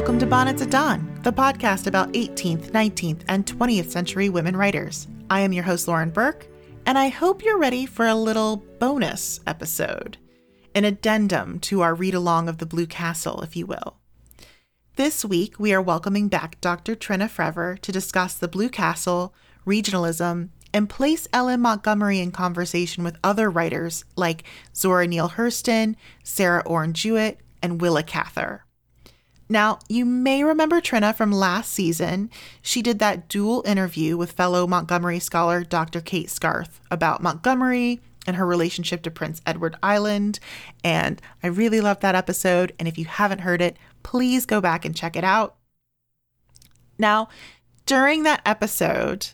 welcome to Bonnets at Dawn, the podcast about 18th, 19th, and 20th century women writers. I am your host, Lauren Burke, and I hope you're ready for a little bonus episode, an addendum to our read along of the Blue Castle, if you will. This week, we are welcoming back Dr. Trina Frever to discuss the Blue Castle, regionalism, and place L.M. Montgomery in conversation with other writers like Zora Neale Hurston, Sarah Orne Jewett, and Willa Cather. Now, you may remember Trina from last season. She did that dual interview with fellow Montgomery scholar Dr. Kate Scarth about Montgomery and her relationship to Prince Edward Island. And I really loved that episode. And if you haven't heard it, please go back and check it out. Now, during that episode,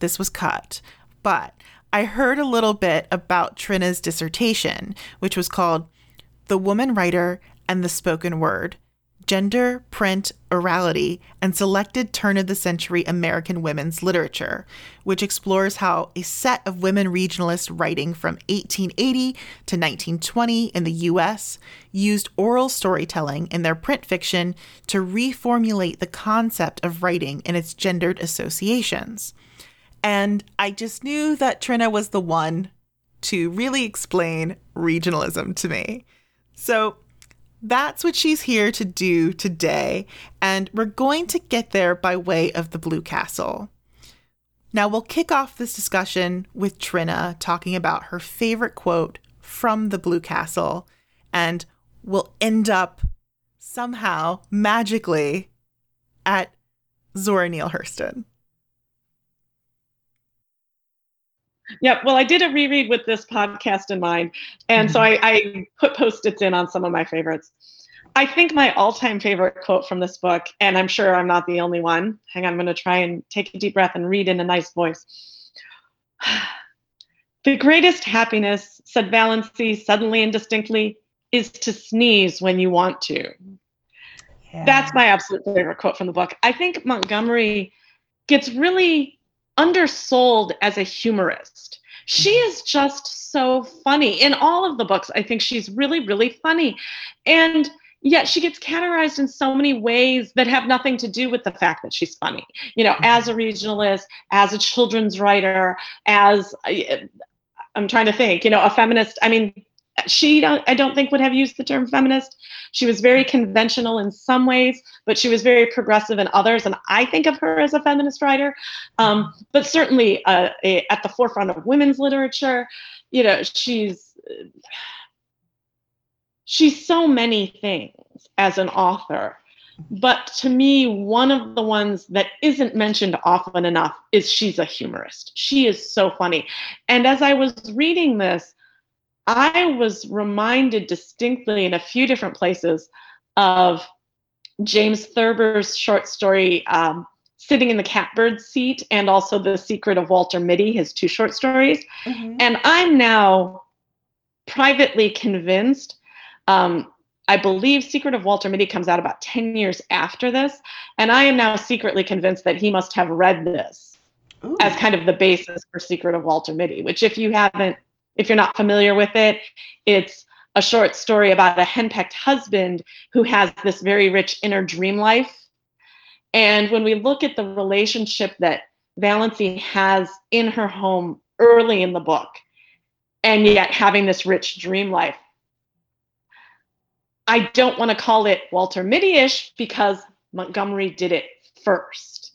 this was cut, but I heard a little bit about Trina's dissertation, which was called The Woman Writer and the Spoken Word Gender, Print, Orality, and Selected Turn of the Century American Women's Literature, which explores how a set of women regionalists writing from 1880 to 1920 in the US used oral storytelling in their print fiction to reformulate the concept of writing and its gendered associations. And I just knew that Trina was the one to really explain regionalism to me. So that's what she's here to do today, and we're going to get there by way of the Blue Castle. Now, we'll kick off this discussion with Trina talking about her favorite quote from the Blue Castle, and we'll end up somehow magically at Zora Neale Hurston. Yep. Well, I did a reread with this podcast in mind. And so mm-hmm. I, I put post its in on some of my favorites. I think my all time favorite quote from this book, and I'm sure I'm not the only one. Hang on, I'm going to try and take a deep breath and read in a nice voice. the greatest happiness, said Valancy suddenly and distinctly, is to sneeze when you want to. Yeah. That's my absolute favorite quote from the book. I think Montgomery gets really undersold as a humorist. She mm-hmm. is just so funny. In all of the books, I think she's really, really funny. And yet she gets categorized in so many ways that have nothing to do with the fact that she's funny. You know, mm-hmm. as a regionalist, as a children's writer, as I'm trying to think, you know, a feminist. I mean, she don't, I don't think would have used the term feminist. She was very conventional in some ways, but she was very progressive in others. And I think of her as a feminist writer, um, but certainly uh, a, at the forefront of women's literature. You know, she's she's so many things as an author. But to me, one of the ones that isn't mentioned often enough is she's a humorist. She is so funny. And as I was reading this, I was reminded distinctly in a few different places of James Thurber's short story, um, Sitting in the Catbird Seat, and also The Secret of Walter Mitty, his two short stories. Mm-hmm. And I'm now privately convinced. Um, I believe Secret of Walter Mitty comes out about 10 years after this. And I am now secretly convinced that he must have read this Ooh. as kind of the basis for Secret of Walter Mitty, which, if you haven't if you're not familiar with it, it's a short story about a henpecked husband who has this very rich inner dream life. And when we look at the relationship that Valancy has in her home early in the book, and yet having this rich dream life, I don't want to call it Walter Mitty-ish because Montgomery did it first.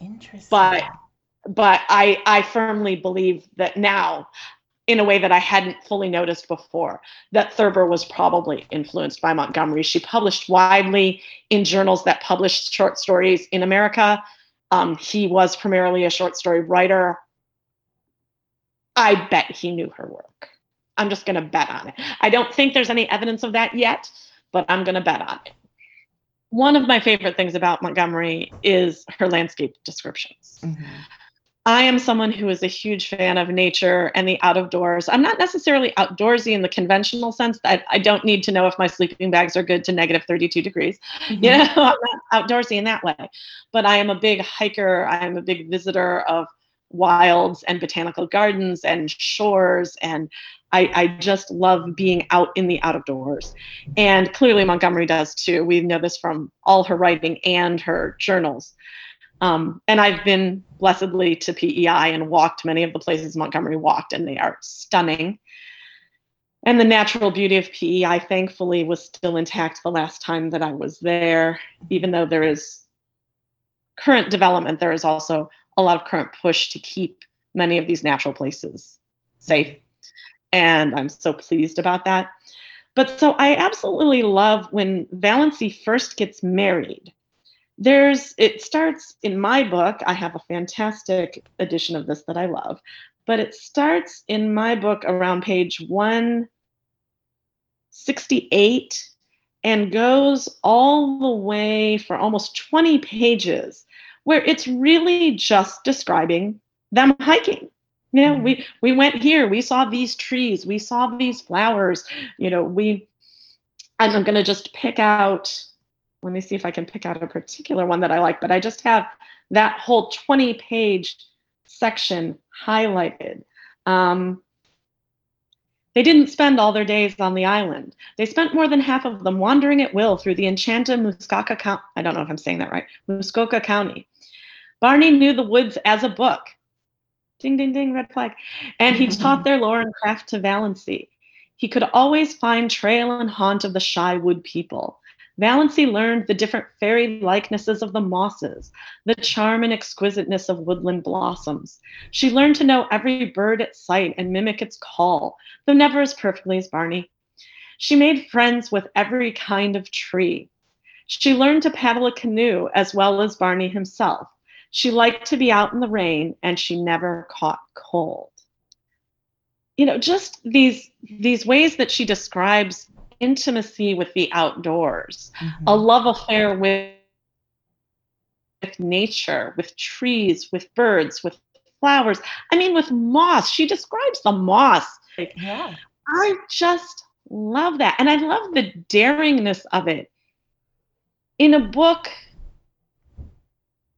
Interesting. But but I I firmly believe that now in a way that I hadn't fully noticed before, that Thurber was probably influenced by Montgomery. She published widely in journals that published short stories in America. Um, he was primarily a short story writer. I bet he knew her work. I'm just going to bet on it. I don't think there's any evidence of that yet, but I'm going to bet on it. One of my favorite things about Montgomery is her landscape descriptions. Mm-hmm. I am someone who is a huge fan of nature and the out of doors. I'm not necessarily outdoorsy in the conventional sense that I don't need to know if my sleeping bags are good to negative 32 degrees. Mm-hmm. You know, I'm not outdoorsy in that way. But I am a big hiker. I am a big visitor of wilds and botanical gardens and shores and I, I, just love being out in the out of doors. And clearly Montgomery does too. We know this from all her writing and her journals. Um, and I've been blessedly to PEI and walked many of the places Montgomery walked, and they are stunning. And the natural beauty of PEI, thankfully, was still intact the last time that I was there, even though there is current development, there is also a lot of current push to keep many of these natural places safe. And I'm so pleased about that. But so I absolutely love when Valancy first gets married. There's, it starts in my book. I have a fantastic edition of this that I love, but it starts in my book around page 168 and goes all the way for almost 20 pages where it's really just describing them hiking. You know, mm-hmm. we we went here, we saw these trees, we saw these flowers, you know, we and I'm gonna just pick out, let me see if I can pick out a particular one that I like, but I just have that whole 20 page section highlighted. Um, they didn't spend all their days on the island. They spent more than half of them wandering at will through the enchanted Muskoka County. I don't know if I'm saying that right. Muskoka County. Barney knew the woods as a book. Ding, ding, ding, red flag. And he taught their lore and craft to Valancy. He could always find trail and haunt of the shy wood people. Valancy learned the different fairy likenesses of the mosses, the charm and exquisiteness of woodland blossoms. She learned to know every bird at sight and mimic its call, though never as perfectly as Barney. She made friends with every kind of tree. She learned to paddle a canoe as well as Barney himself. She liked to be out in the rain and she never caught cold. You know, just these these ways that she describes intimacy with the outdoors, mm-hmm. a love affair with with nature, with trees, with birds, with flowers. I mean, with moss. She describes the moss. Yeah. I just love that. And I love the daringness of it. In a book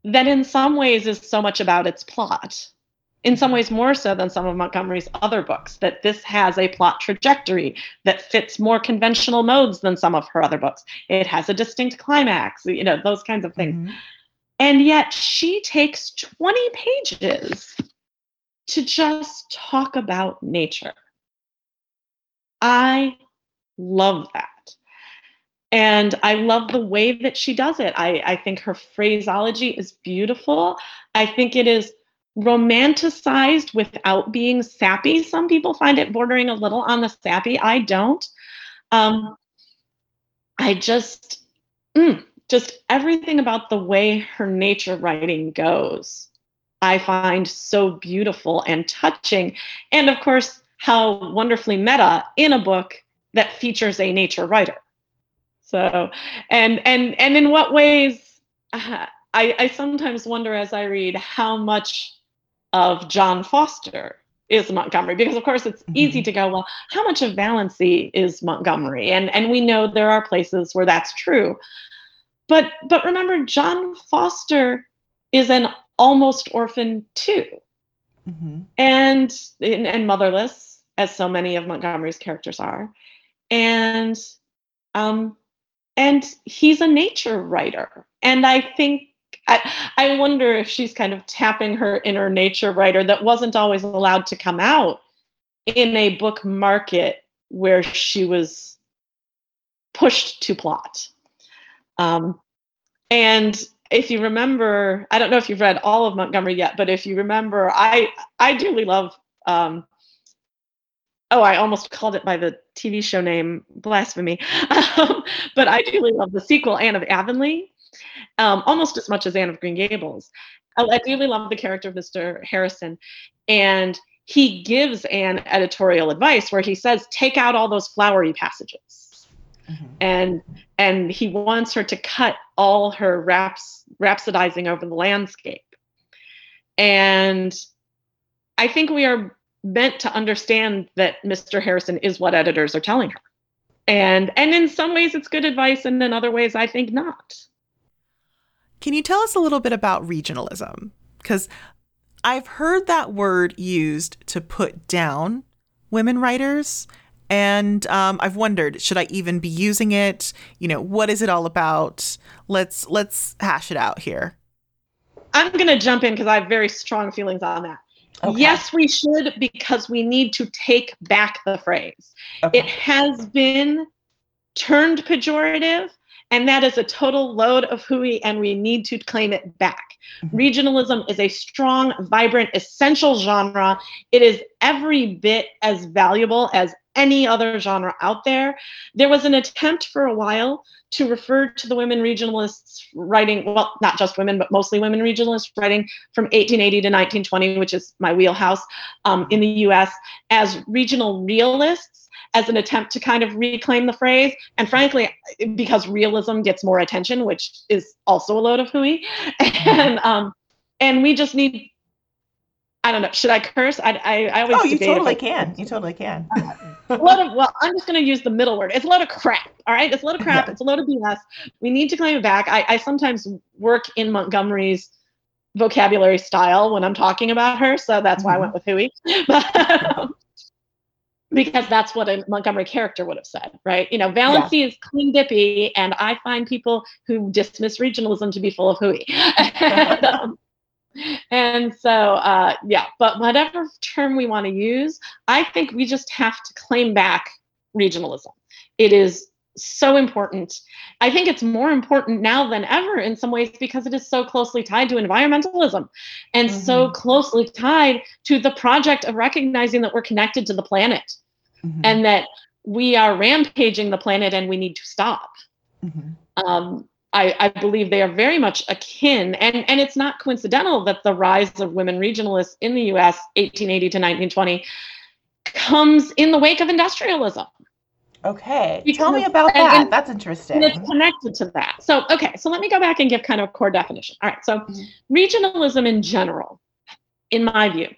that in some ways is so much about its plot in some ways more so than some of Montgomery's other books, that this has a plot trajectory that fits more conventional modes than some of her other books. It has a distinct climax, you know, those kinds of things. Mm-hmm. And yet she takes 20 pages to just talk about nature. I love that. And I love the way that she does it. I, I think her phraseology is beautiful. I think it is romanticized without being sappy. Some people find it bordering a little on the sappy. I don't. Um, I just, mm, just everything about the way her nature writing goes, I find so beautiful and touching. And of course, how wonderfully meta in a book that features a nature writer. So, and and and in what ways? Uh, I, I sometimes wonder as I read how much of John Foster is Montgomery because of course it's mm-hmm. easy to go well how much of Valancy is Montgomery? And and we know there are places where that's true. But but remember John Foster is an almost orphan too. Mm-hmm. and and motherless as so many of Montgomery's characters are. And um and he's a nature writer. And i think I, I wonder if she's kind of tapping her inner nature writer that wasn't always allowed to come out in a book market where she was pushed to plot um, and if you remember i don't know if you've read all of montgomery yet but if you remember i i dearly love um, oh, I almost called it by the TV show name, blasphemy. Um, but I dearly love the sequel, Anne of Avonlea, um, almost as much as Anne of Green Gables. I, I really love the character of Mr. Harrison. And he gives Anne editorial advice where he says, take out all those flowery passages. Mm-hmm. And and he wants her to cut all her raps rhapsodizing over the landscape. And I think we are meant to understand that Mr. Harrison is what editors are telling her. And and in some ways it's good advice and in other ways I think not. Can you tell us a little bit about regionalism? Cuz I've heard that word used to put down women writers. And um, I've wondered, should I even be using it? You know, what is it all about? Let's let's hash it out here. I'm going to jump in because I have very strong feelings on that. Okay. Yes, we should because we need to take back the phrase. Okay. It has been turned pejorative, and that is a total load of hooey, and we need to claim it back. Mm-hmm. Regionalism is a strong, vibrant, essential genre. It is every bit as valuable as any other genre out there. There was an attempt for a while to refer to the women regionalists writing, well, not just women, but mostly women regionalists writing from 1880 to 1920, which is my wheelhouse um, in the US, as regional realists as an attempt to kind of reclaim the phrase. And frankly, because realism gets more attention, which is also a load of hooey. And um, and we just need I don't know. Should I curse? I I, I always. Oh, you totally can. You totally can. a lot of well, I'm just going to use the middle word. It's a lot of crap. All right, it's a lot of crap. Yeah. It's a load of BS. We need to claim it back. I, I sometimes work in Montgomery's vocabulary style when I'm talking about her, so that's why I went mm-hmm. with hooey. But, because that's what a Montgomery character would have said, right? You know, Valancy yeah. is clean dippy, and I find people who dismiss regionalism to be full of hooey. and, um, and so, uh, yeah, but whatever term we want to use, I think we just have to claim back regionalism. It is so important. I think it's more important now than ever in some ways because it is so closely tied to environmentalism and mm-hmm. so closely tied to the project of recognizing that we're connected to the planet mm-hmm. and that we are rampaging the planet and we need to stop. Mm-hmm. Um, I, I, believe they are very much akin, and, and it's not coincidental that the rise of women regionalists in the US, 1880 to 1920, comes in the wake of industrialism. Okay. Because, Tell me about that. And, That's interesting. it's connected to that. So, okay. So let me go back and give kind of a core definition. All right. So, mm-hmm. regionalism in general, in my view,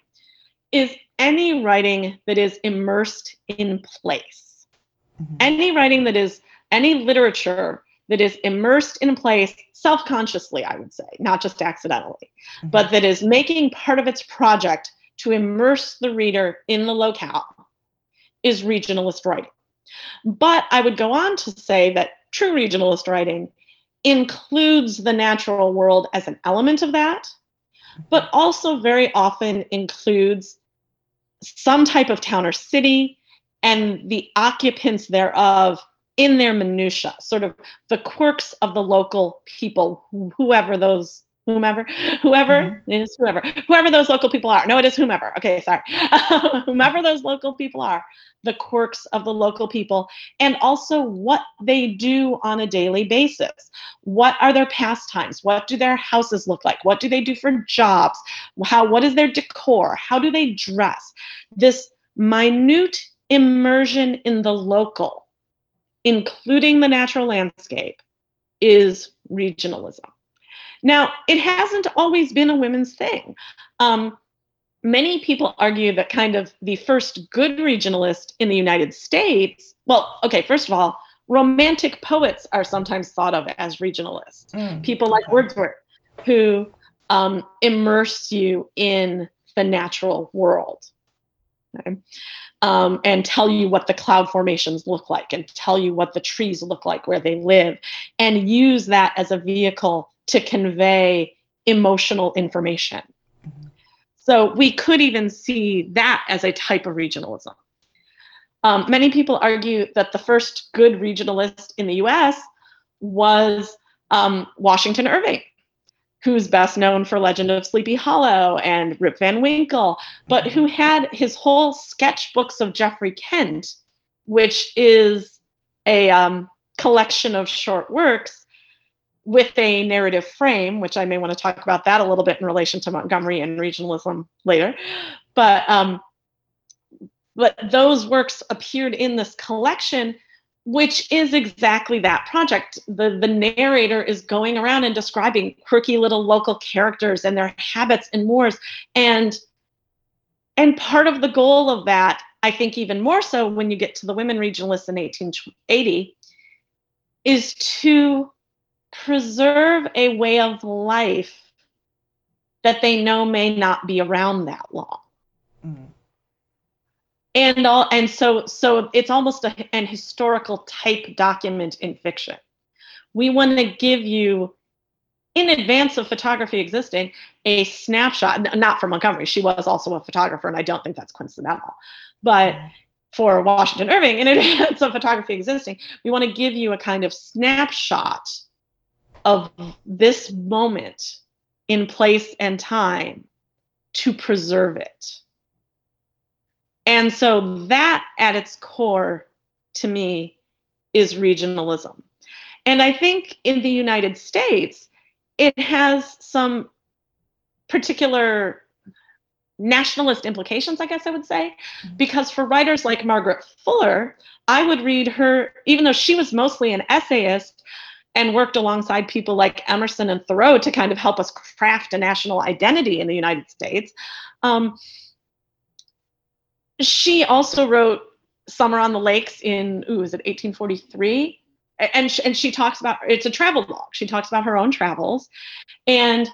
is any writing that is immersed in place. Mm-hmm. Any writing that is, any literature that is immersed in place self consciously, I would say, not just accidentally, mm-hmm. but that is making part of its project to immerse the reader in the locale is regionalist writing. But I would go on to say that true regionalist writing includes the natural world as an element of that, but also very often includes some type of town or city and the occupants thereof in their minutia, sort of the quirks of the local people, whoever those whomever, whoever mm-hmm. is whoever, whoever those local people are. No, it is whomever. Okay, sorry. whomever those local people are, the quirks of the local people, and also what they do on a daily basis. What are their pastimes? What do their houses look like? What do they do for jobs? How what is their decor? How do they dress? This minute immersion in the local, including the natural landscape, is regionalism. Now, it hasn't always been a women's thing. Um, many people argue that kind of the first good regionalist in the United States, well, okay, first of all, romantic poets are sometimes thought of as regionalists. Mm. People like Wordsworth, who um, immerse you in the natural world. Okay? Um, and tell you what the cloud formations look like and tell you what the trees look like where they live and use that as a vehicle to convey emotional information. So we could even see that as a type of regionalism. Um, many people argue that the first good regionalist in the US was um, Washington Irving, who's best known for Legend of Sleepy Hollow and Rip Van Winkle, but who had his whole sketchbooks of Geoffrey Kent, which is a um, collection of short works with a narrative frame, which I may want to talk about that a little bit in relation to Montgomery and regionalism later. But um, but those works appeared in this collection, which is exactly that project. The the narrator is going around and describing quirky little local characters and their habits and mores. And and part of the goal of that, I think even more so when you get to the women regionalists in 1880, is to preserve a way of life that they know may not be around that long. And all and so so it's almost a, an historical type document in fiction. We want to give you in advance of photography existing, a snapshot, not for Montgomery. She was also a photographer, and I don't think that's coincidental. But for Washington Irving, in advance of photography existing, we want to give you a kind of snapshot of this moment in place and time to preserve it. And so that at its core to me is regionalism. And I think in the United States, it has some particular nationalist implications, I guess I would say, mm-hmm. because for writers like Margaret Fuller, I would read her, even though she was mostly an essayist and worked alongside people like Emerson and Thoreau to kind of help us craft a national identity in the United States. Um, she also wrote Summer on the Lakes in, ooh, is it 1843? and she, and she talks about it's a travel log. She talks about her own travels, and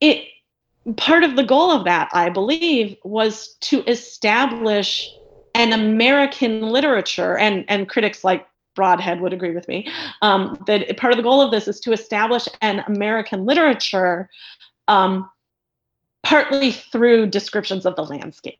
it part of the goal of that, I believe, was to establish an American literature, and and critics like Brodhead would agree with me um, that part of the goal of this is to establish an American literature, um, partly through descriptions of the landscape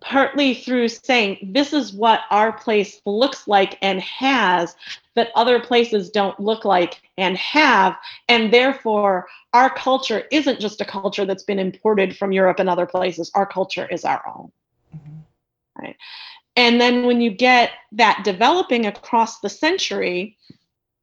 partly through saying this is what our place looks like and has that other places don't look like and have and therefore our culture isn't just a culture that's been imported from Europe and other places. Our culture is our own. Mm-hmm. right? And then when you get that developing across the century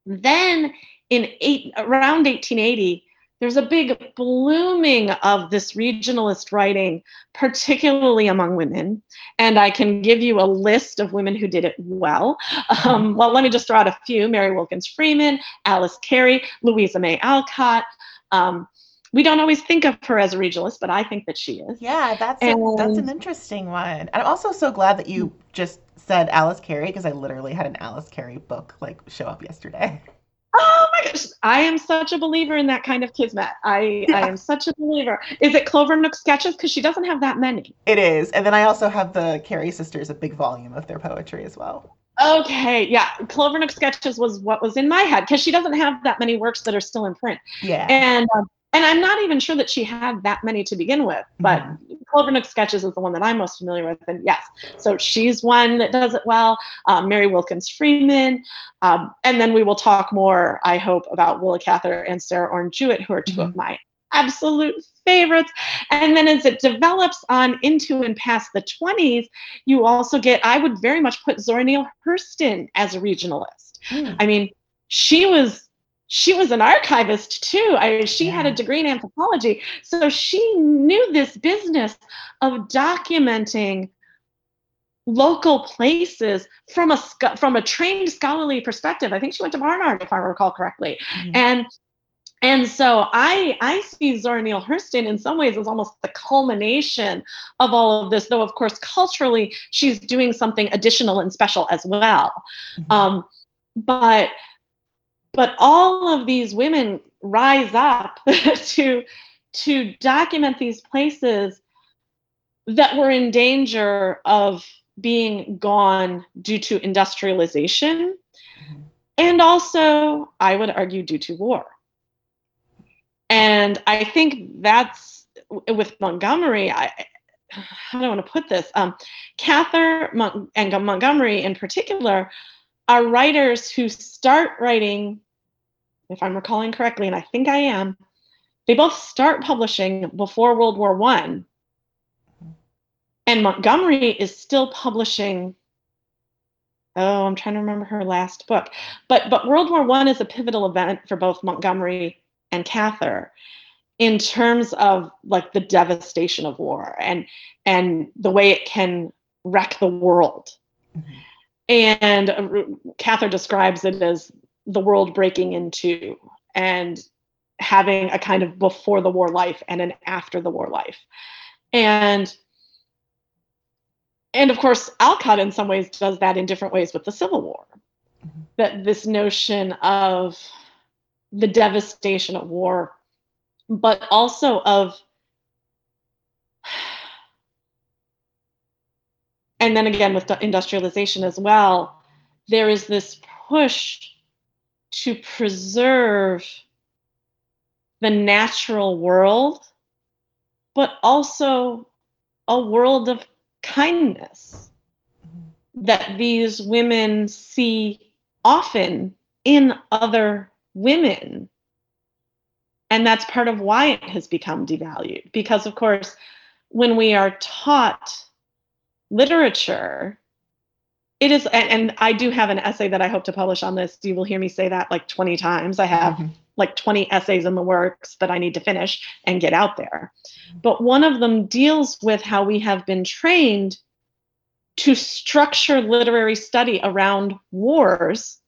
then in eight, around 1880 there's a big blooming of this regionalist writing, particularly among women. And I can give you a list of women who did it well. Um, well, let me just throw out a few Mary Wilkins Freeman, Alice Cary, Louisa May Alcott. Um, we don't always think of her as a regionalist, but I think that she is. Yeah, that's and, a, that's an interesting one. And I'm also so glad that you just said Alice Cary because I literally had an Alice Cary book like show up yesterday. Oh my gosh, I am such a believer in that kind of kismet. I, yeah. I am such a believer. Is it Clovernook sketches? Because she doesn't have that many. It is. And then I also have the Cary sisters, a big volume of their poetry as well. Okay, yeah. Clovernook sketches was what was in my head because she doesn't have that many works that are still in print. Yeah. And um, and I'm not even sure that she had that many to begin with, but mm-hmm. Clovernook Sketches is the one that I'm most familiar with. And yes, so she's one that does it well. Um, Mary Wilkins Freeman. Um, and then we will talk more, I hope, about Willa Cather and Sarah Orne Jewett, who are 2 mm-hmm. of my absolute favorites. And then as it develops on into and past the 20s, you also get, I would very much put Zora Neale Hurston as a regionalist. Mm. I mean, she was she was an archivist too. I, she yeah. had a degree in anthropology. So she knew this business of documenting local places from a from a trained scholarly perspective. I think she went to Barnard, if I recall correctly. Mm-hmm. And and so I I see Zora Neale Hurston in some ways as almost the culmination of all of this, though of course culturally she's doing something additional and special as well. Mm-hmm. Um, but but all of these women rise up to to document these places that were in danger of being gone due to industrialization mm-hmm. and also i would argue due to war and i think that's with montgomery i how do i want to put this um, cather Mon- and montgomery in particular are writers who start writing if I'm recalling correctly, and I think I am, they both start publishing before World War One. And Montgomery is still publishing. Oh, I'm trying to remember her last book. But but World War One is a pivotal event for both Montgomery and Cather in terms of like the devastation of war and and the way it can wreck the world. Mm-hmm. And uh, Cather describes it as the world breaking into and having a kind of before the war life and an after the war life. And and of course Alcott in some ways does that in different ways with the Civil War. Mm-hmm. That this notion of the devastation of war but also of and then again with industrialization as well there is this push to preserve the natural world but also a world of kindness mm-hmm. that these women see often in other women. And that's part of why it has become devalued. Because, of course, when we are taught literature, it is, and, and, I do have an essay that I hope to publish on this. You will hear me say that like 20 times. I have mm-hmm. like 20 essays in the works that I need to finish and get out there. But one of them deals with how we have been trained to structure literary study around wars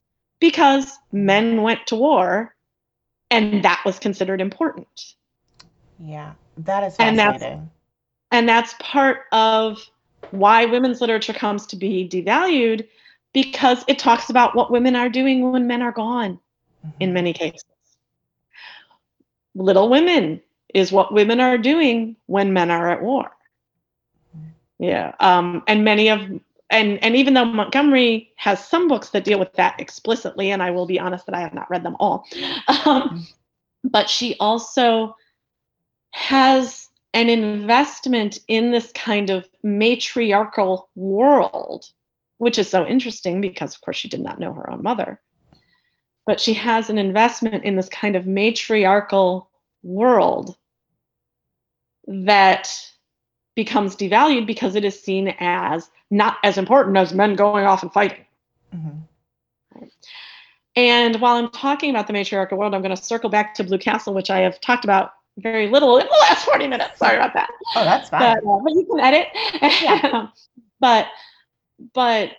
because men went to war and that was considered important. Yeah, that is fascinating. And that's, and that's part of why women's literature comes to be devalued because it talks about what women are doing when men are gone mm-hmm. in many cases. Little Women is what women are doing when men are at war. Yeah. Um, and many of and and even though Montgomery has some books that deal with that explicitly, and I will be honest that I have not read them all, um, but she also has an investment in this kind of matriarchal world, which is so interesting because, of course, she did not know her own mother. But she has an investment in this kind of matriarchal world that becomes devalued because it is seen as not as important as men going off and fighting. Mm-hmm. And while I'm talking about the matriarchal world, I'm going to circle back to Blue Castle, which I have talked about very little in the last 40 minutes. Sorry about that. Oh, that's fine. But, uh, but you can edit. Yeah. but but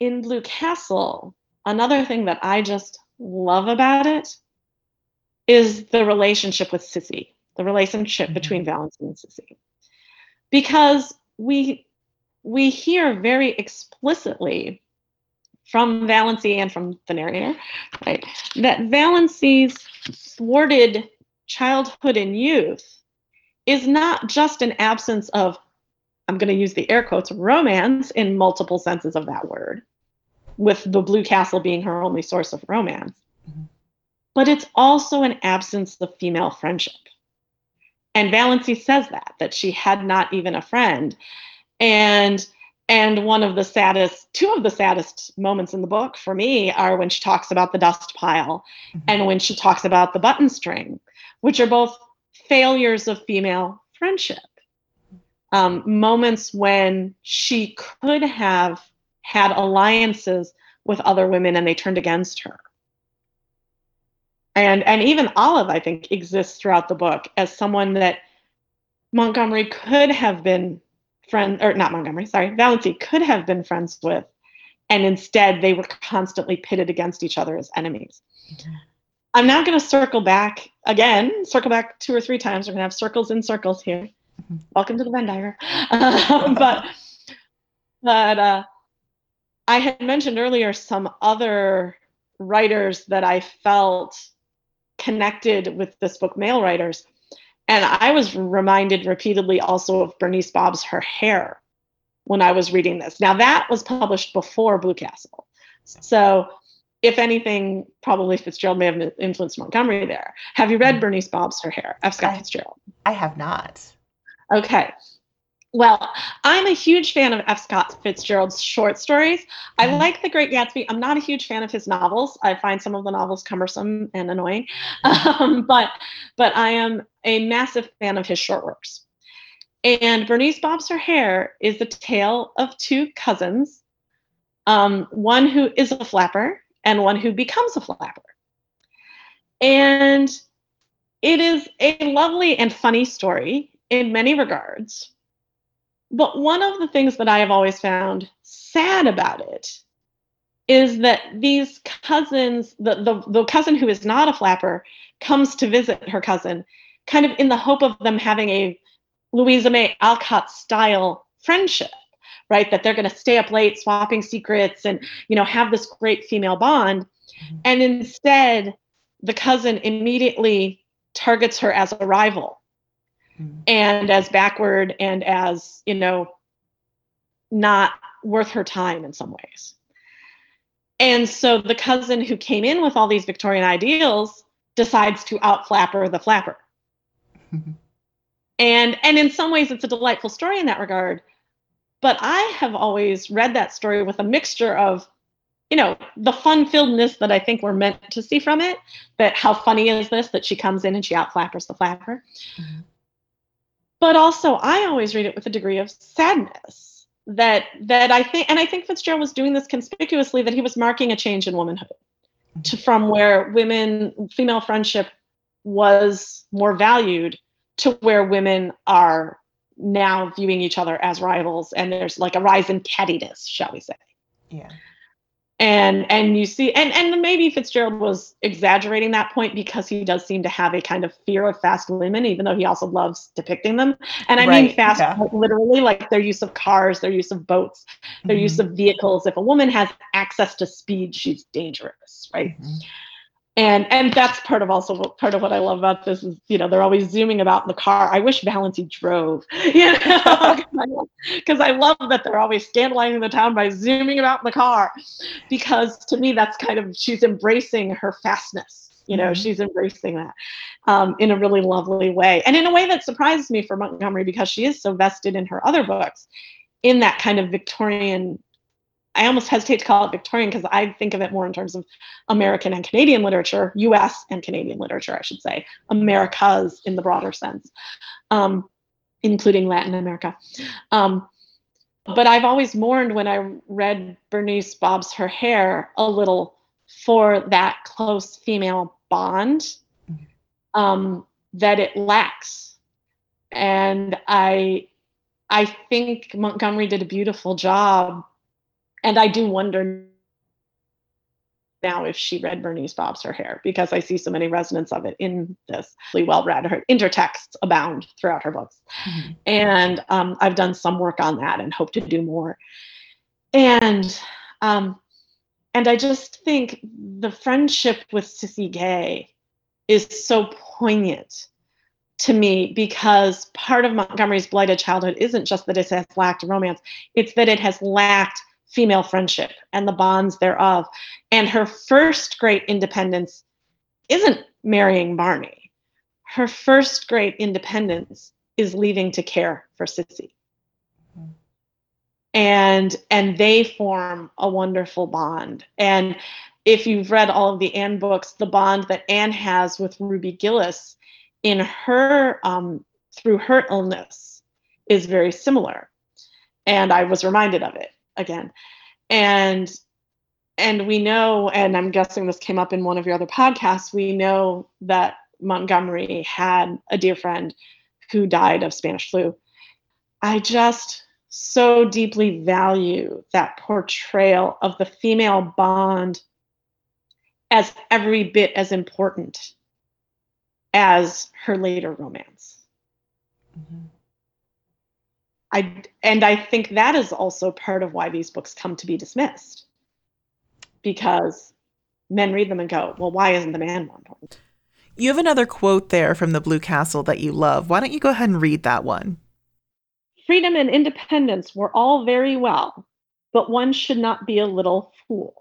in Blue Castle, another thing that I just love about it is the relationship with Cissy, the relationship mm-hmm. between Valancy and Cissy because we we hear very explicitly from Valancy and from the narrator, right, that Valancy's thwarted childhood and youth is not just an absence of, I'm going to use the air quotes, romance in multiple senses of that word, with the Blue Castle being her only source of romance, mm-hmm. but it's also an absence of female friendship. And Valancy says that, that she had not even a friend. And and one of the saddest, two of the saddest moments in the book for me are when she talks about the dust pile mm-hmm. and when she talks about the button string, which are both failures of female friendship. Um, moments when she could have had alliances with other women and they turned against her and and even Olive, I think, exists throughout the book as someone that Montgomery could have been friend or not Montgomery, sorry, Valancy could have been friends with, and instead they were constantly pitted against each other as enemies. I'm now going to circle back again, circle back two or three times. We're going to have circles in circles here. Mm-hmm. Welcome to the Venn diagram. Um, but but uh, I had mentioned earlier some other writers that I felt connected with this book, Male Writers. And I was reminded repeatedly also of Bernice Bobs' Her Hair when I was reading this. Now, that was published before Blue Castle. So, if anything, probably Fitzgerald may have influenced Montgomery there. Have you read mm. Bernice Bobs' Her Hair? F. Scott Fitzgerald. I have not. Okay. Well, I'm a huge fan of F. Scott Fitzgerald's short stories. I mm-hmm. like The Great Gatsby. I'm not a huge fan of his novels. I find some of the novels cumbersome and annoying, mm-hmm. um, but but I am a massive fan of his short works. And Bernice Bobs Her Hair is the tale of two cousins, um, one who is a flapper and one who becomes a flapper. And it is a lovely and funny story in many regards but one of the things that I have always found sad about it is that these cousins, the, the, the cousin who is not a flapper, comes to visit her cousin, kind of in the hope of them having a Louisa May Alcott style friendship, right? That they're going to stay up late swapping secrets and, you know, have this great female bond. Mm-hmm. And instead, the cousin immediately targets her as a rival mm. and as backward and as, you know, not worth her time in some ways. And so the cousin who came in with all these Victorian ideals decides to outflapper the flapper. and and in some ways it's a delightful story in that regard. But I have always read that story with a mixture of, you know, the fun-filledness that I think we're meant to see from it. That how funny is this that she comes in and she outflappers the flapper. Mm-hmm. But also I always read it with a degree of sadness that that I think and I think Fitzgerald was doing this conspicuously that he was marking a change in womanhood to from where women female friendship was more valued to where women are now viewing each other as rivals and there's like a rise in cattiness shall we say. Yeah. And and you see and and maybe fitzgerald was exaggerating that point because he does seem to have a kind of fear of fast women even though he also loves depicting them. And i right, mean fast yeah. literally like their use of cars their use of boats their mm-hmm. use of vehicles. If a woman has access to speed she's dangerous right? Mm-hmm and and that's part of also part of what I love about this is you know they're always zooming about in the car. I wish Valancy drove, you know, because I love that they're always scandalizing the town by zooming about in the car, because to me that's kind of she's embracing her fastness. You know, mm-hmm. she's embracing that um, in a really lovely way, and in a way that surprises me for Montgomery because she is so vested in her other books, in that kind of Victorian I almost hesitate to call it Victorian because I think of it more in terms of American and Canadian literature, US and Canadian literature, I should say, Americas in the broader sense, um, including Latin America. Um, but I've always mourned when I read Bernice Bobs Her Hair a little for that close female bond um, that it lacks. And I I think Montgomery did a beautiful job and I do wonder now if she read Bernice Bobs her hair because I see so many resonance of it in this really well read. Her intertexts abound throughout her books, mm-hmm. and um, I've done some work on that and hope to do more. And um, and I just think the friendship with Cissy Gay is so poignant to me because part of Montgomery's blighted childhood isn't just that it has lacked romance; it's that it has lacked female friendship and the bonds thereof. And her first great independence isn't marrying Barney. Her first great independence is leaving to care for Cissy. And and they form a wonderful bond. And if you've read all of the Anne books, the bond that Anne has with Ruby Gillis in her um, through her illness is very similar. And I was reminded of it again. And and we know, and I'm guessing this came up in one of your other podcasts, we know that Montgomery had a dear friend who died of Spanish flu. I just so deeply value that portrayal of the female bond as every bit as important as her later romance. Mm-hmm. I and I think that is also part of why these books come to be dismissed. Because men read them and go, well, why isn't the man more important? You have another quote there from the Blue Castle that you love. Why don't you go ahead and read that one? Freedom and independence were all very well, but one should not be a little fool.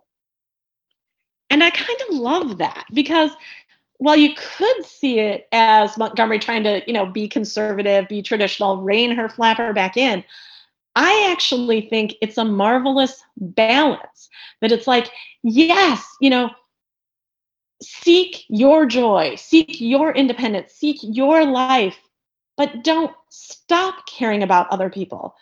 And I kind of love that because while you could see it as Montgomery trying to, you know, be conservative, be traditional, rein her flapper back in, I actually think it's a marvelous balance that it's like, yes, you know, seek your joy, seek your independence, seek your life, but don't stop caring about other people.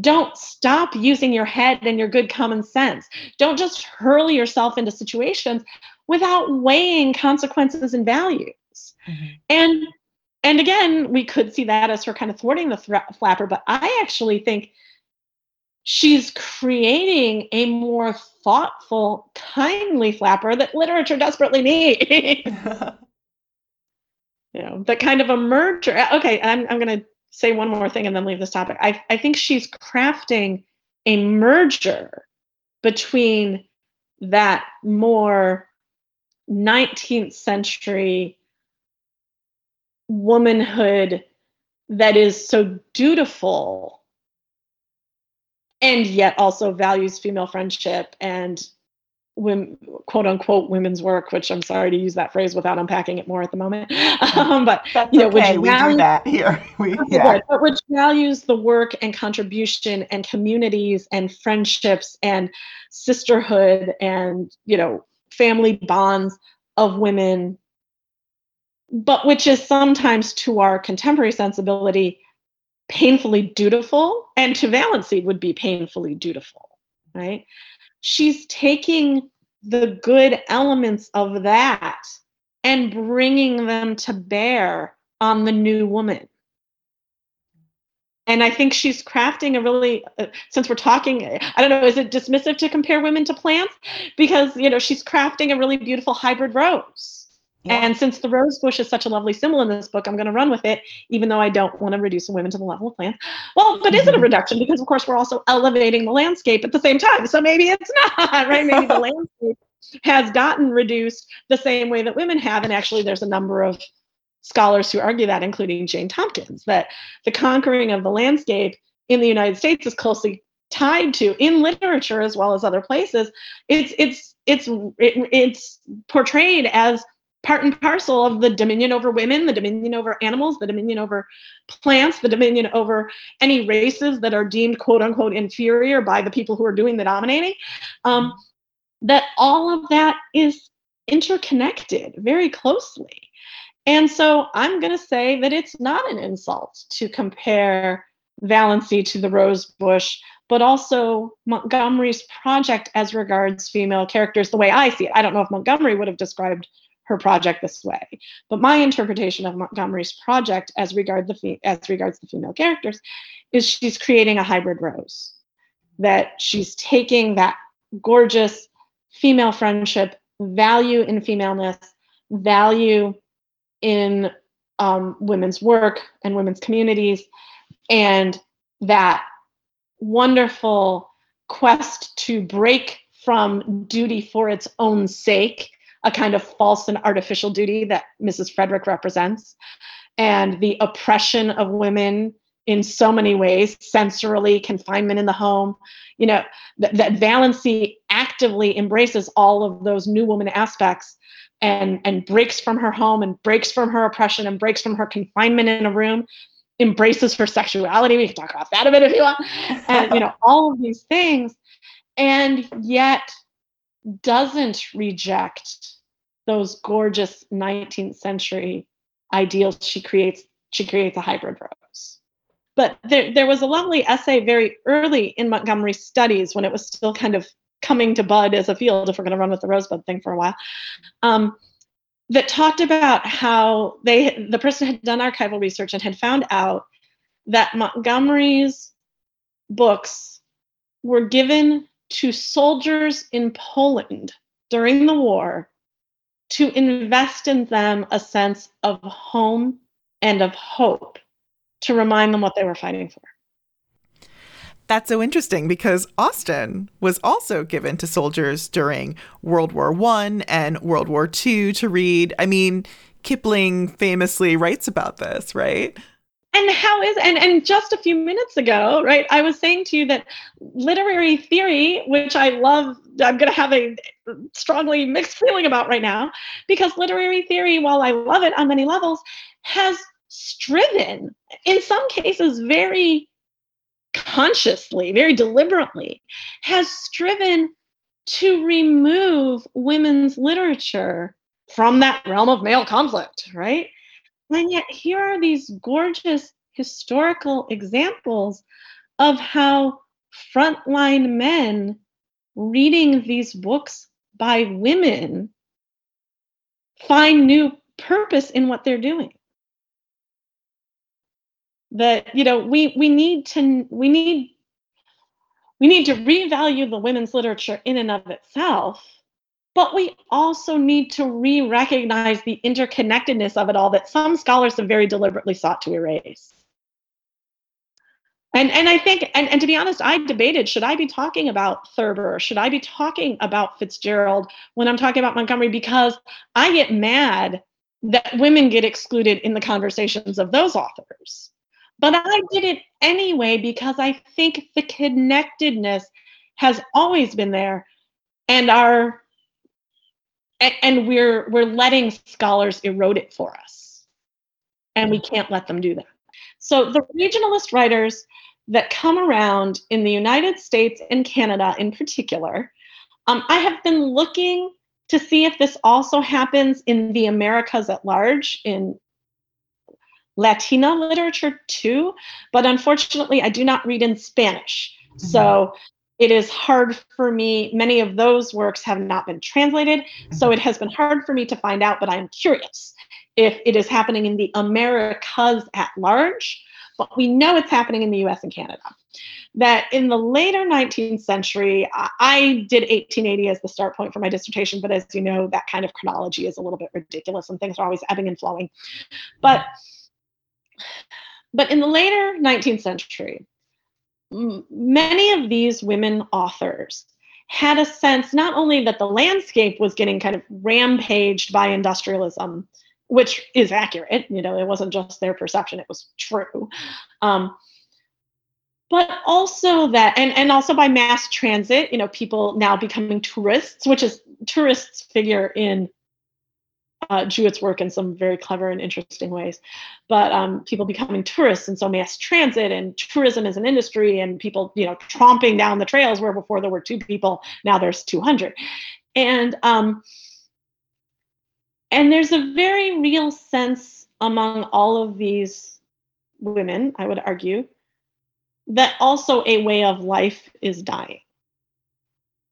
Don't stop using your head and your good common sense. Don't just hurl yourself into situations without weighing consequences and values. Mm-hmm. And and again, we could see that as her kind of thwarting the th- flapper, but I actually think she's creating a more thoughtful, kindly flapper that literature desperately needs. you know, that kind of a merger. Okay, I'm I'm gonna say one more thing and then leave this topic. I, I think she's crafting a merger between that more 19th century womanhood that is so dutiful and yet also values female friendship and women, quote unquote women's work, which I'm sorry to use that phrase without unpacking it more at the moment. Um, but That's you know, okay. which we values, do that here. We, yeah. but which values the work and contribution and communities and friendships and sisterhood and you know family bonds of women, but which is sometimes to our contemporary sensibility painfully dutiful, and to Valancy would be painfully dutiful, right? she's taking the good elements of that and bringing them to bear on the new woman. And I think she's crafting a really, uh, since we're talking, I don't know, is it dismissive to compare women to plants? Because, you know, she's crafting a really beautiful hybrid rose yeah. And since the rose bush is such a lovely symbol in this book, I'm going to run with it, even though I don't want to reduce women to the level of plants. Well, but is it a mm-hmm. reduction? Because, of course, we're also elevating the landscape at the same time. So maybe it's not, right? Maybe the landscape has gotten reduced the same way that women have. And actually, there's a number of scholars who argue that, including Jane Tompkins, that the conquering of the landscape in the United States is closely tied to in literature as well as other places it's it's it's it, it's portrayed as part and parcel of the dominion over women, the dominion over animals, the dominion over plants, the dominion over any races that are deemed quote unquote inferior by the people who are doing the dominating. Um, that all of that is interconnected very closely. And so I'm going to say that it's not an insult to compare Valancy to the rose bush, but also Montgomery's project as regards female characters, the way I see it. I don't know if Montgomery would have described her project this way. But my interpretation of Montgomery's project as regard the as regards the female characters is she's creating a hybrid rose. That she's taking that gorgeous female friendship, value in femaleness, value in um, women's work and women's communities, and that wonderful quest to break from duty for its own sake a kind of false and artificial duty that Mrs. Frederick represents, and the oppression of women in so many ways sensorily, confinement in the home. You know, that, that Valancy actively embraces all of those new woman aspects and, and breaks from her home and breaks from her oppression and breaks from her confinement in a room embraces her sexuality. We can talk about that a bit if you want. And you know, all of these things. And yet doesn't reject those gorgeous 19th century ideals she creates she creates a hybrid rose but there, there was a lovely essay very early in montgomery studies when it was still kind of coming to bud as a field if we're going to run with the rosebud thing for a while um, that talked about how they the person had done archival research and had found out that montgomery's books were given to soldiers in Poland during the war to invest in them a sense of home and of hope to remind them what they were fighting for. That's so interesting because Austen was also given to soldiers during World War One and World War Two to read. I mean, Kipling famously writes about this, right? and how is and and just a few minutes ago right i was saying to you that literary theory which i love i'm going to have a strongly mixed feeling about right now because literary theory while i love it on many levels has striven in some cases very consciously very deliberately has striven to remove women's literature from that realm of male conflict right? And yet, here are these gorgeous historical examples of how frontline men reading these books by women find new purpose in what they're doing that you know we we need to we need we need to revalue the women's literature in and of itself but we also need to re recognize the interconnectedness of it all that some scholars have very deliberately sought to erase. And, and I think, and, and to be honest, I debated should I be talking about Thurber? Should I be talking about Fitzgerald when I'm talking about Montgomery? Because I get mad that women get excluded in the conversations of those authors. But I did it anyway because I think the connectedness has always been there and our and we're we're letting scholars erode it for us. And we can't let them do that. So the regionalist writers that come around in the United States and Canada in particular, um, I have been looking to see if this also happens in the Americas at large, in Latina literature too. But unfortunately, I do not read in Spanish. Mm-hmm. So it is hard for me. Many of those works have not been translated. So mm-hmm. it has been hard for me to find out, but I'm curious if it is happening in the Americas at large. But we know it's happening in the US and Canada that in the later 19th century, I did 1880 as the start point for my dissertation, but as you know, that kind of chronology is a little bit ridiculous and things are always ebbing and flowing. But but in the later 19th century, many of these women authors had a sense not only that the landscape was getting kind of rampaged by industrialism, which is accurate, you know, it wasn't just their perception, it was true. Um, but also that and and also by mass transit you know people now becoming tourists which is tourists figure in uh, Jewett's work in some very clever and interesting ways. But um, people becoming tourists, and so mass transit and tourism as an industry, and people, you know, tromping down the trails where before there were two people, now there's 200, and um, and there's a very real sense among all of these women, I would argue, that also a way of life is dying.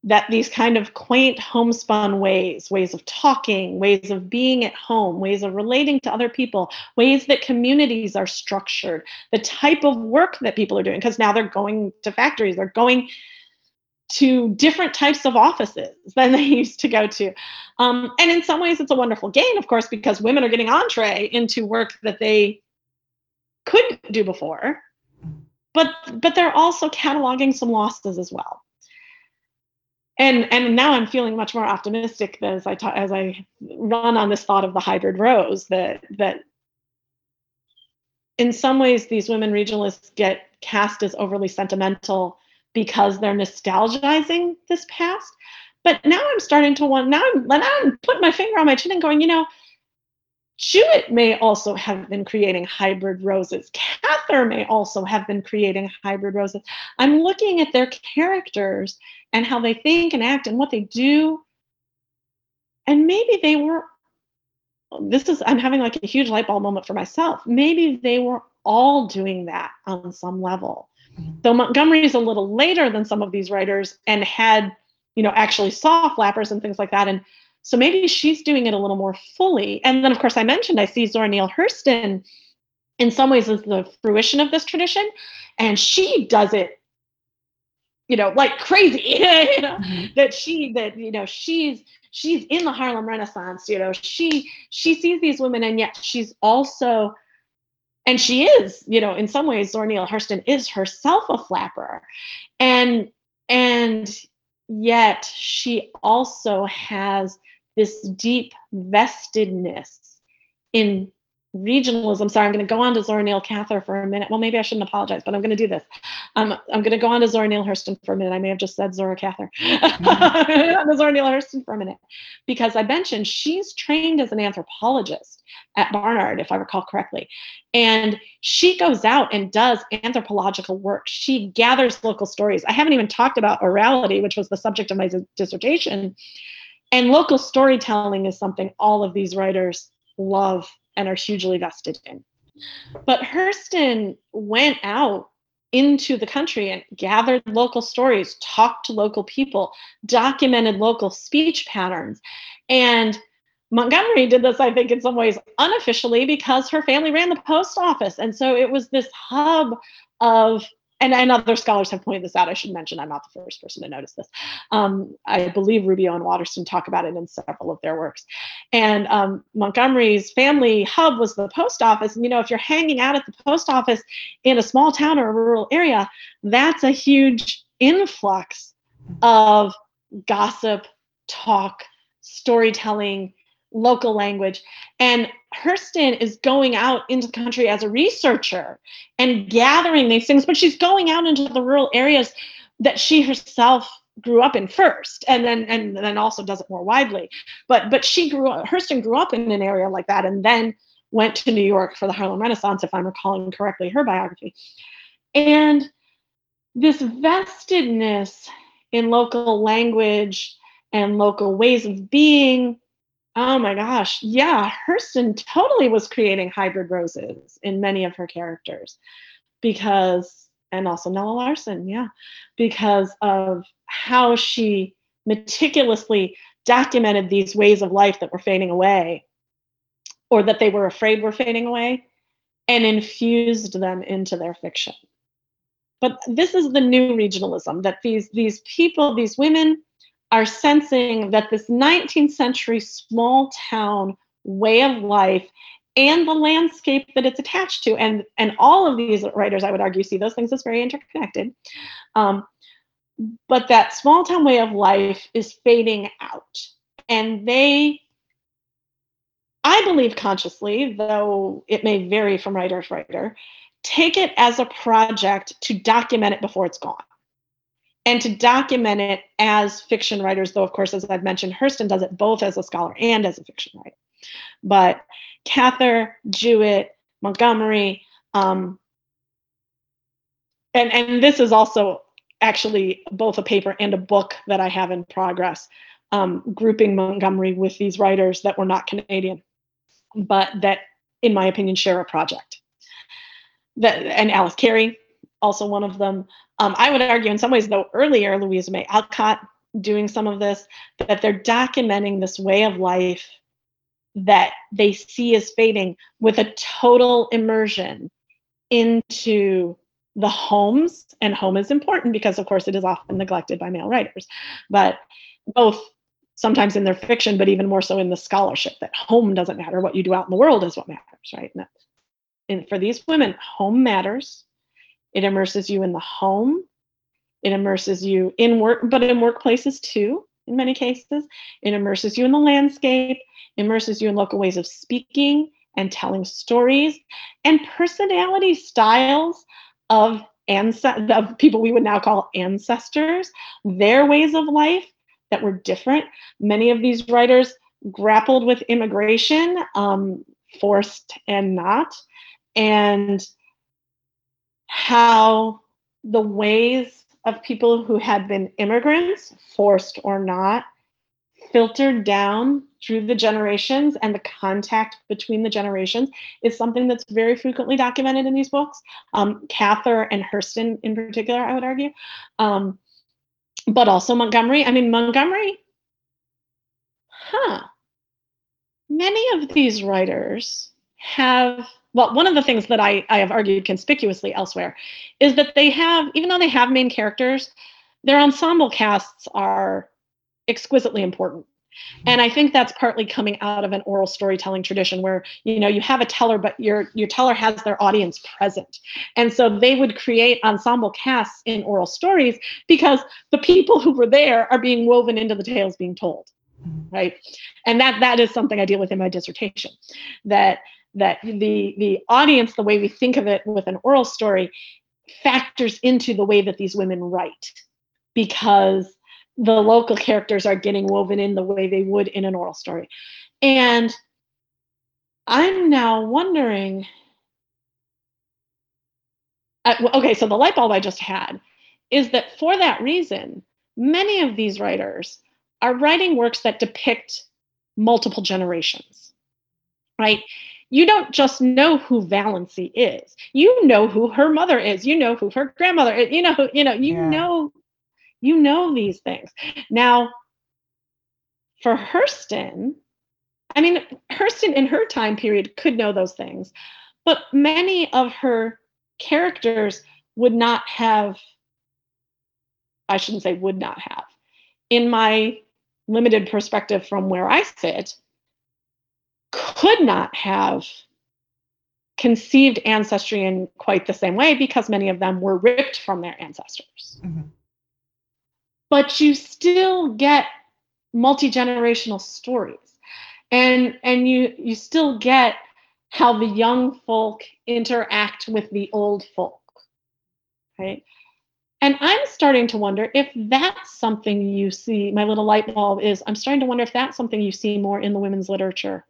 That these kind of quaint homespun ways, ways of talking, ways of being at home, ways of relating to other people, ways that communities are structured, the type of work that people are doing, because now they're going to factories, they're going to different types of offices than they used to go to. Um, and in some ways, it's a wonderful gain, of course, because women are getting entree into work that they couldn't do before but but they're also cataloging some losses as well and and now i'm feeling much more optimistic as i ta- as i run on this thought of the hybrid rose that that in some ways these women regionalists get cast as overly sentimental because they're nostalgizing this past. But now i'm starting to want now i'm, now I'm putting my finger on my chin and going you know Jewett may also have been creating hybrid roses. Cather may also have been creating hybrid roses. I'm looking at their characters and how they think and act and what they do. And maybe they were, this is, I'm having like a huge light bulb moment for myself. Maybe they were all doing that on some level. Mm-hmm. Though Montgomery is a little later than some of these writers and had, you know, actually saw flappers and things like that. And so maybe she's doing it a little more fully. And then, of course, I mentioned I see Zora Neale Hurston in some ways as the fruition of this tradition, and she does it, you know, like crazy. you know, mm-hmm. that she that you know she's she's in the Harlem Renaissance. You know, she she sees these women, and yet she's also and she is, you know, in some ways, Zora Neale Hurston is herself a flapper, and and yet she also has this deep vestedness in regionalism. Sorry, I'm going to go on to Zora Neale Cather for a minute. Well, maybe I shouldn't apologize, but I'm going to do this. Um, I'm going to go on to Zora Neale Hurston for a minute. I may have just said Zora Cather. Mm-hmm. Zora Neale Hurston for a minute, because I mentioned she's trained as an anthropologist at Barnard, if I recall correctly. And she goes out and does anthropological work. She gathers local stories. I haven't even talked about orality, which was the subject of my dissertation. And local storytelling is something all of these writers love and are hugely vested in. But Hurston went out into the country and gathered local stories, talked to local people, documented local speech patterns. And Montgomery did this, I think, in some ways unofficially because her family ran the post office. And so it was this hub of and, and other scholars have pointed this out. I should mention I'm not the first person to notice this. Um, I believe Rubio and Waterston talk about it in several of their works. And um, Montgomery's family hub was the post office. And you know, if you're hanging out at the post office in a small town or a rural area, that's a huge influx of gossip, talk, storytelling, local language. And Hurston is going out into the country as a researcher and gathering these things, but she's going out into the rural areas that she herself grew up in first and then and then also does it more widely but but she grew up hurston grew up in an area like that and then went to new york for the harlem renaissance if i'm recalling correctly her biography and this vestedness in local language and local ways of being oh my gosh yeah hurston totally was creating hybrid roses in many of her characters because and also Nella Larsen, yeah, because of how she meticulously documented these ways of life that were fading away or that they were afraid were fading away and infused them into their fiction. But this is the new regionalism that these these people, these women are sensing that this 19th century small town way of life and the landscape that it's attached to. And, and all of these writers, I would argue, see those things as very interconnected. Um, but that small town way of life is fading out. And they, I believe consciously, though it may vary from writer to writer, take it as a project to document it before it's gone and to document it as fiction writers, though, of course, as I've mentioned, Hurston does it both as a scholar and as a fiction writer. But Cather, Jewett, Montgomery, um, and and this is also actually both a paper and a book that I have in progress, um, grouping Montgomery with these writers that were not Canadian, but that, in my opinion, share a project. That and Alice Carey, also one of them. Um, I would argue, in some ways, though earlier, Louisa May Alcott doing some of this, that they're documenting this way of life that they see as fading with a total immersion into the homes and home is important because of course it is often neglected by male writers but both sometimes in their fiction but even more so in the scholarship that home doesn't matter. What you do out in the world is what matters right? And, and for these women home matters it immerses you in the home it immerses you in work but in workplaces too in many cases. It immerses you in the landscape, immerses you in local ways of speaking and telling stories, and personality styles of, anc- of people we would now call ancestors, their ways of life that were different. Many of these writers grappled with immigration, um, forced and not, and how the ways of people who had been immigrants, forced or not, filtered down through the generations and the contact between the generations is something that's very frequently documented in these books. Um, Cather and Hurston, in particular, I would argue, um, but also Montgomery. I mean, Montgomery, huh? Many of these writers have well, one of the things that I, I have argued conspicuously elsewhere is that they have, even though they have main characters, their ensemble casts are exquisitely important. And I think that's partly coming out of an oral storytelling tradition where, you know, you have a teller, but your your teller has their audience present. And so they would create ensemble casts in oral stories because the people who were there are being woven into the tales being told. Mm-hmm. Right. And that that is something I deal with in my dissertation. That that the the audience the way we think of it with an oral story factors into the way that these women write because the local characters are getting woven in the way they would in an oral story. And i'm now wondering uh, okay so the light bulb i just had is that for that reason many of these writers are writing works that depict multiple generations right you don't just know who Valancy is. You know who her mother is. You know who her grandmother is. You know, you know, you yeah. know, you know these things. Now, for Hurston, I mean, Hurston in her time period could know those things, but many of her characters would not have, I shouldn't say would not have. In my limited perspective from where I sit, could not have conceived ancestry in quite the same way because many of them were ripped from their ancestors. Mm-hmm. But you still get multi generational stories. and and you you still get how the young folk interact with the old folk right and i'm starting to wonder if that's something you see my little light bulb is i'm starting to wonder if that's something you see more in the women's literature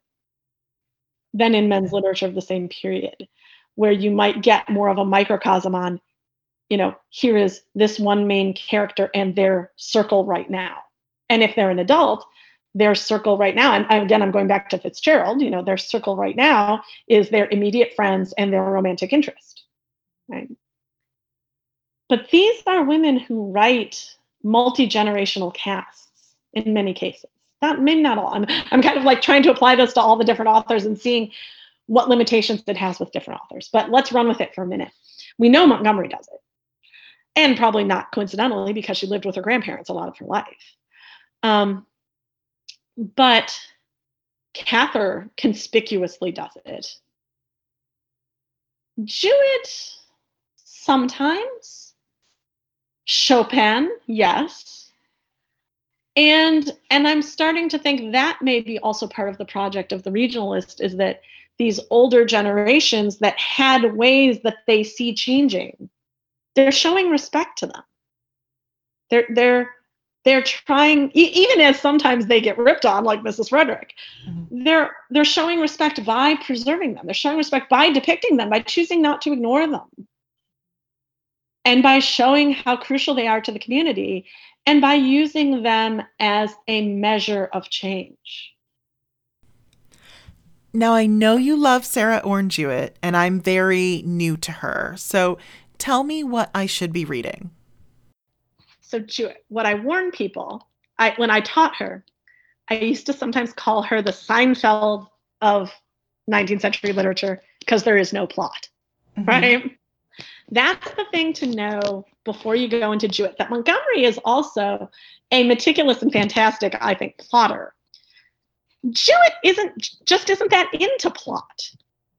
than in men's literature of the same period where you might get more of a microcosm on you know here is this one main character and their circle right now and if they're an adult their circle right now, and again, I'm going back to Fitzgerald, you know, their circle right now is their immediate friends and their romantic interest. Right. But these are women who write multi-generational casts in many cases. Not maybe not all. I'm I'm kind of like trying to apply this to all the different authors and seeing what limitations it has with different authors. But let's run with it for a minute. We know Montgomery does it. And probably not coincidentally because she lived with her grandparents a lot of her life. Um, but Cather conspicuously does it. Jewett sometimes. Chopin, yes. And and I'm starting to think that may be also part of the project of the regionalist is that these older generations that had ways that they see changing, they're showing respect to them. They're they're they're trying even as sometimes they get ripped on like mrs frederick mm-hmm. they're they're showing respect by preserving them they're showing respect by depicting them by choosing not to ignore them and by showing how crucial they are to the community and by using them as a measure of change now i know you love sarah orne jewett and i'm very new to her so tell me what i should be reading so Jewett, what I warn people, I when I taught her, I used to sometimes call her the Seinfeld of 19th century literature because there is no plot, mm-hmm. right? That's the thing to know before you go into Jewett. That Montgomery is also a meticulous and fantastic, I think, plotter. Jewett isn't just isn't that into plot.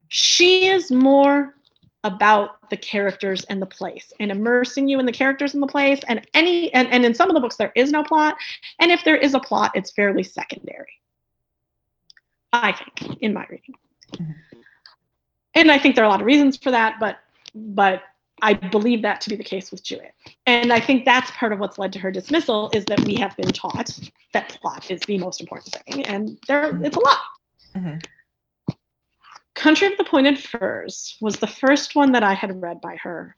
She is more about the characters and the place and immersing you in the characters and the place and any and, and in some of the books there is no plot and if there is a plot it's fairly secondary i think in my reading mm-hmm. and i think there are a lot of reasons for that but but i believe that to be the case with jewett and i think that's part of what's led to her dismissal is that we have been taught that plot is the most important thing and there it's a lot mm-hmm. Country of the Pointed Firs was the first one that I had read by her,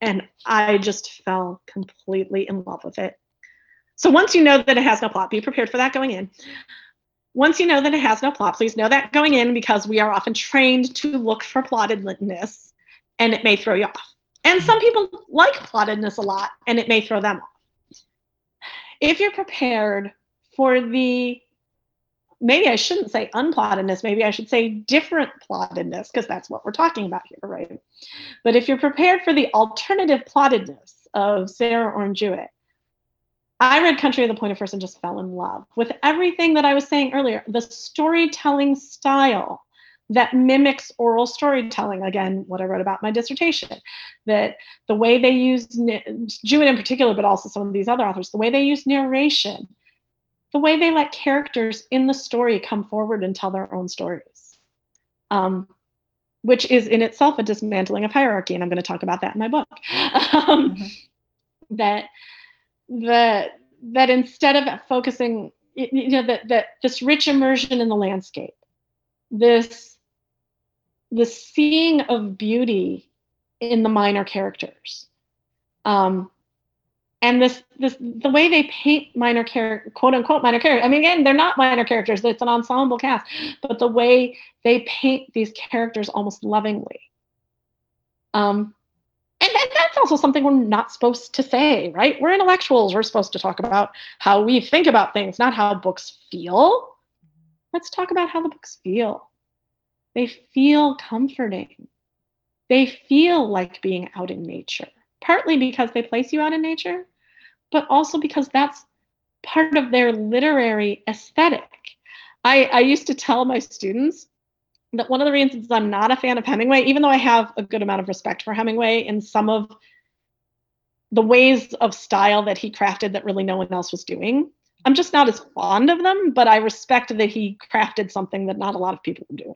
and I just fell completely in love with it. So once you know that it has no plot, be prepared for that going in. Once you know that it has no plot, please know that going in because we are often trained to look for plottedness and it may throw you off. And some people like plottedness a lot and it may throw them off. If you're prepared for the maybe I shouldn't say unplottedness, maybe I should say different plottedness, because that's what we're talking about here, right? But if you're prepared for the alternative plottedness of Sarah Orne Jewett, I read Country of the Pointed Firs and just fell in love with everything that I was saying earlier, the storytelling style that mimics oral storytelling. Again, what I wrote about my dissertation, that the way they use Jewett in particular, but also some of these other authors, the way they use narration, the way they let characters in the story come forward and tell their own stories, um, which is in itself a dismantling of hierarchy. And I'm going to talk about that in my book. Um, mm-hmm. That that that instead of focusing, you know, that that this rich immersion in the landscape, this the seeing of beauty in the minor characters, um, and this this the way they paint minor character quote unquote minor characters i mean again they're not minor characters it's an ensemble cast but the way they paint these characters almost lovingly. Um and, and that's also something we're not supposed to say right? We're intellectuals we're supposed to talk about how we think about things not how books feel. Let's talk about how the books feel they feel comforting they feel like being out in nature partly because they place you out in nature but also because that's part of their literary aesthetic. I, I used to tell my students that one of the reasons I'm not a fan of Hemingway, even though I have a good amount of respect for Hemingway in some of the ways of style that he crafted that really no one else was doing, I'm just not as fond of them, but I respect that he crafted something that not a lot of people are doing.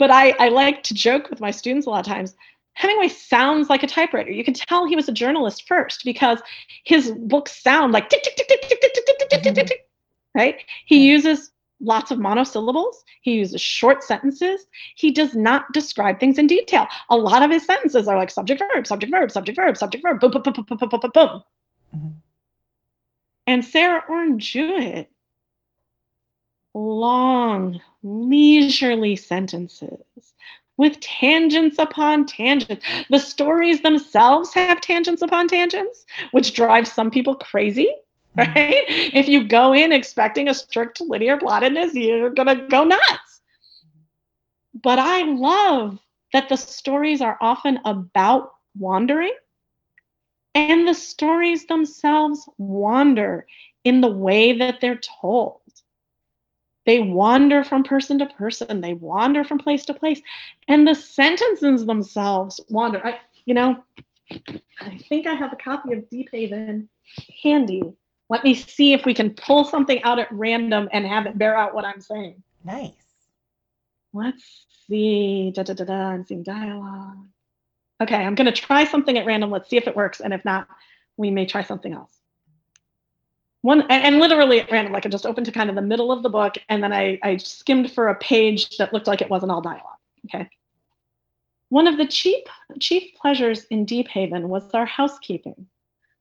But I, I like to joke with my students a lot of times. Hemingway sounds like a typewriter. You can tell he was a journalist first because his books sound like tick, tick, tick, tick, tick, tick, tick, tick, tick, tick, tick, tick, right? He uses lots of monosyllables. He uses short sentences. He does not describe things in detail. A lot of his sentences are like subject verb, subject verb, subject verb, subject verb, boom, boom, boom, boom, boom, boom, boom, boom. Mm-hmm. And Sarah Orne Jewett, long, leisurely sentences with tangents upon tangents. The stories themselves have tangents upon tangents, which drives some people crazy Mm-hmm. right? If you go in expecting a strict linear plottedness, you're going to go nuts. But I love that the stories are often about wandering and the stories themselves wander in the way that they're told. They wander from person to person, they wander from place to place, and the sentences themselves wander. I, you know, I think I have a copy of Deephaven handy let me see if we can pull something out at random and have it bear out what I'm saying. Nice. Let's see. Da da da da. I'm seeing dialogue. Okay, I'm going to try something at random. Let's see if it works. And if not, we may try something else. One and, literally at random, like I just opened to kind of the middle of the book, and then I, I skimmed for a page that looked like it wasn't all dialogue. Okay. One of the chief chief pleasures in Deephaven was our housekeeping.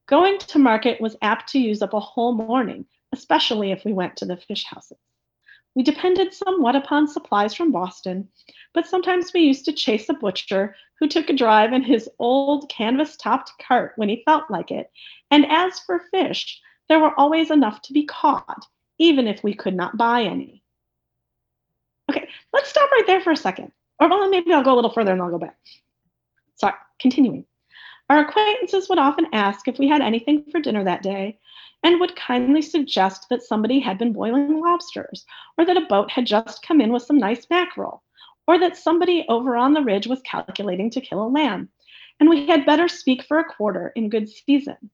Going to market was apt to use up a whole morning, especially if we went to the fish houses. We depended somewhat upon supplies from Boston, but sometimes we used to chase a butcher who took a drive in his old canvas topped cart when he felt like it. And as for fish, there were always enough to be caught, even if we could not buy any. Okay, let's stop right there for a second. Or well, maybe I'll go a little further and I'll go back. Sorry, continuing. Our acquaintances would often ask if we had anything for dinner that day and would kindly suggest that somebody had been boiling lobsters, or that a boat had just come in with some nice mackerel, or that somebody over on the ridge was calculating to kill a lamb, and we had better speak for a quarter in good season.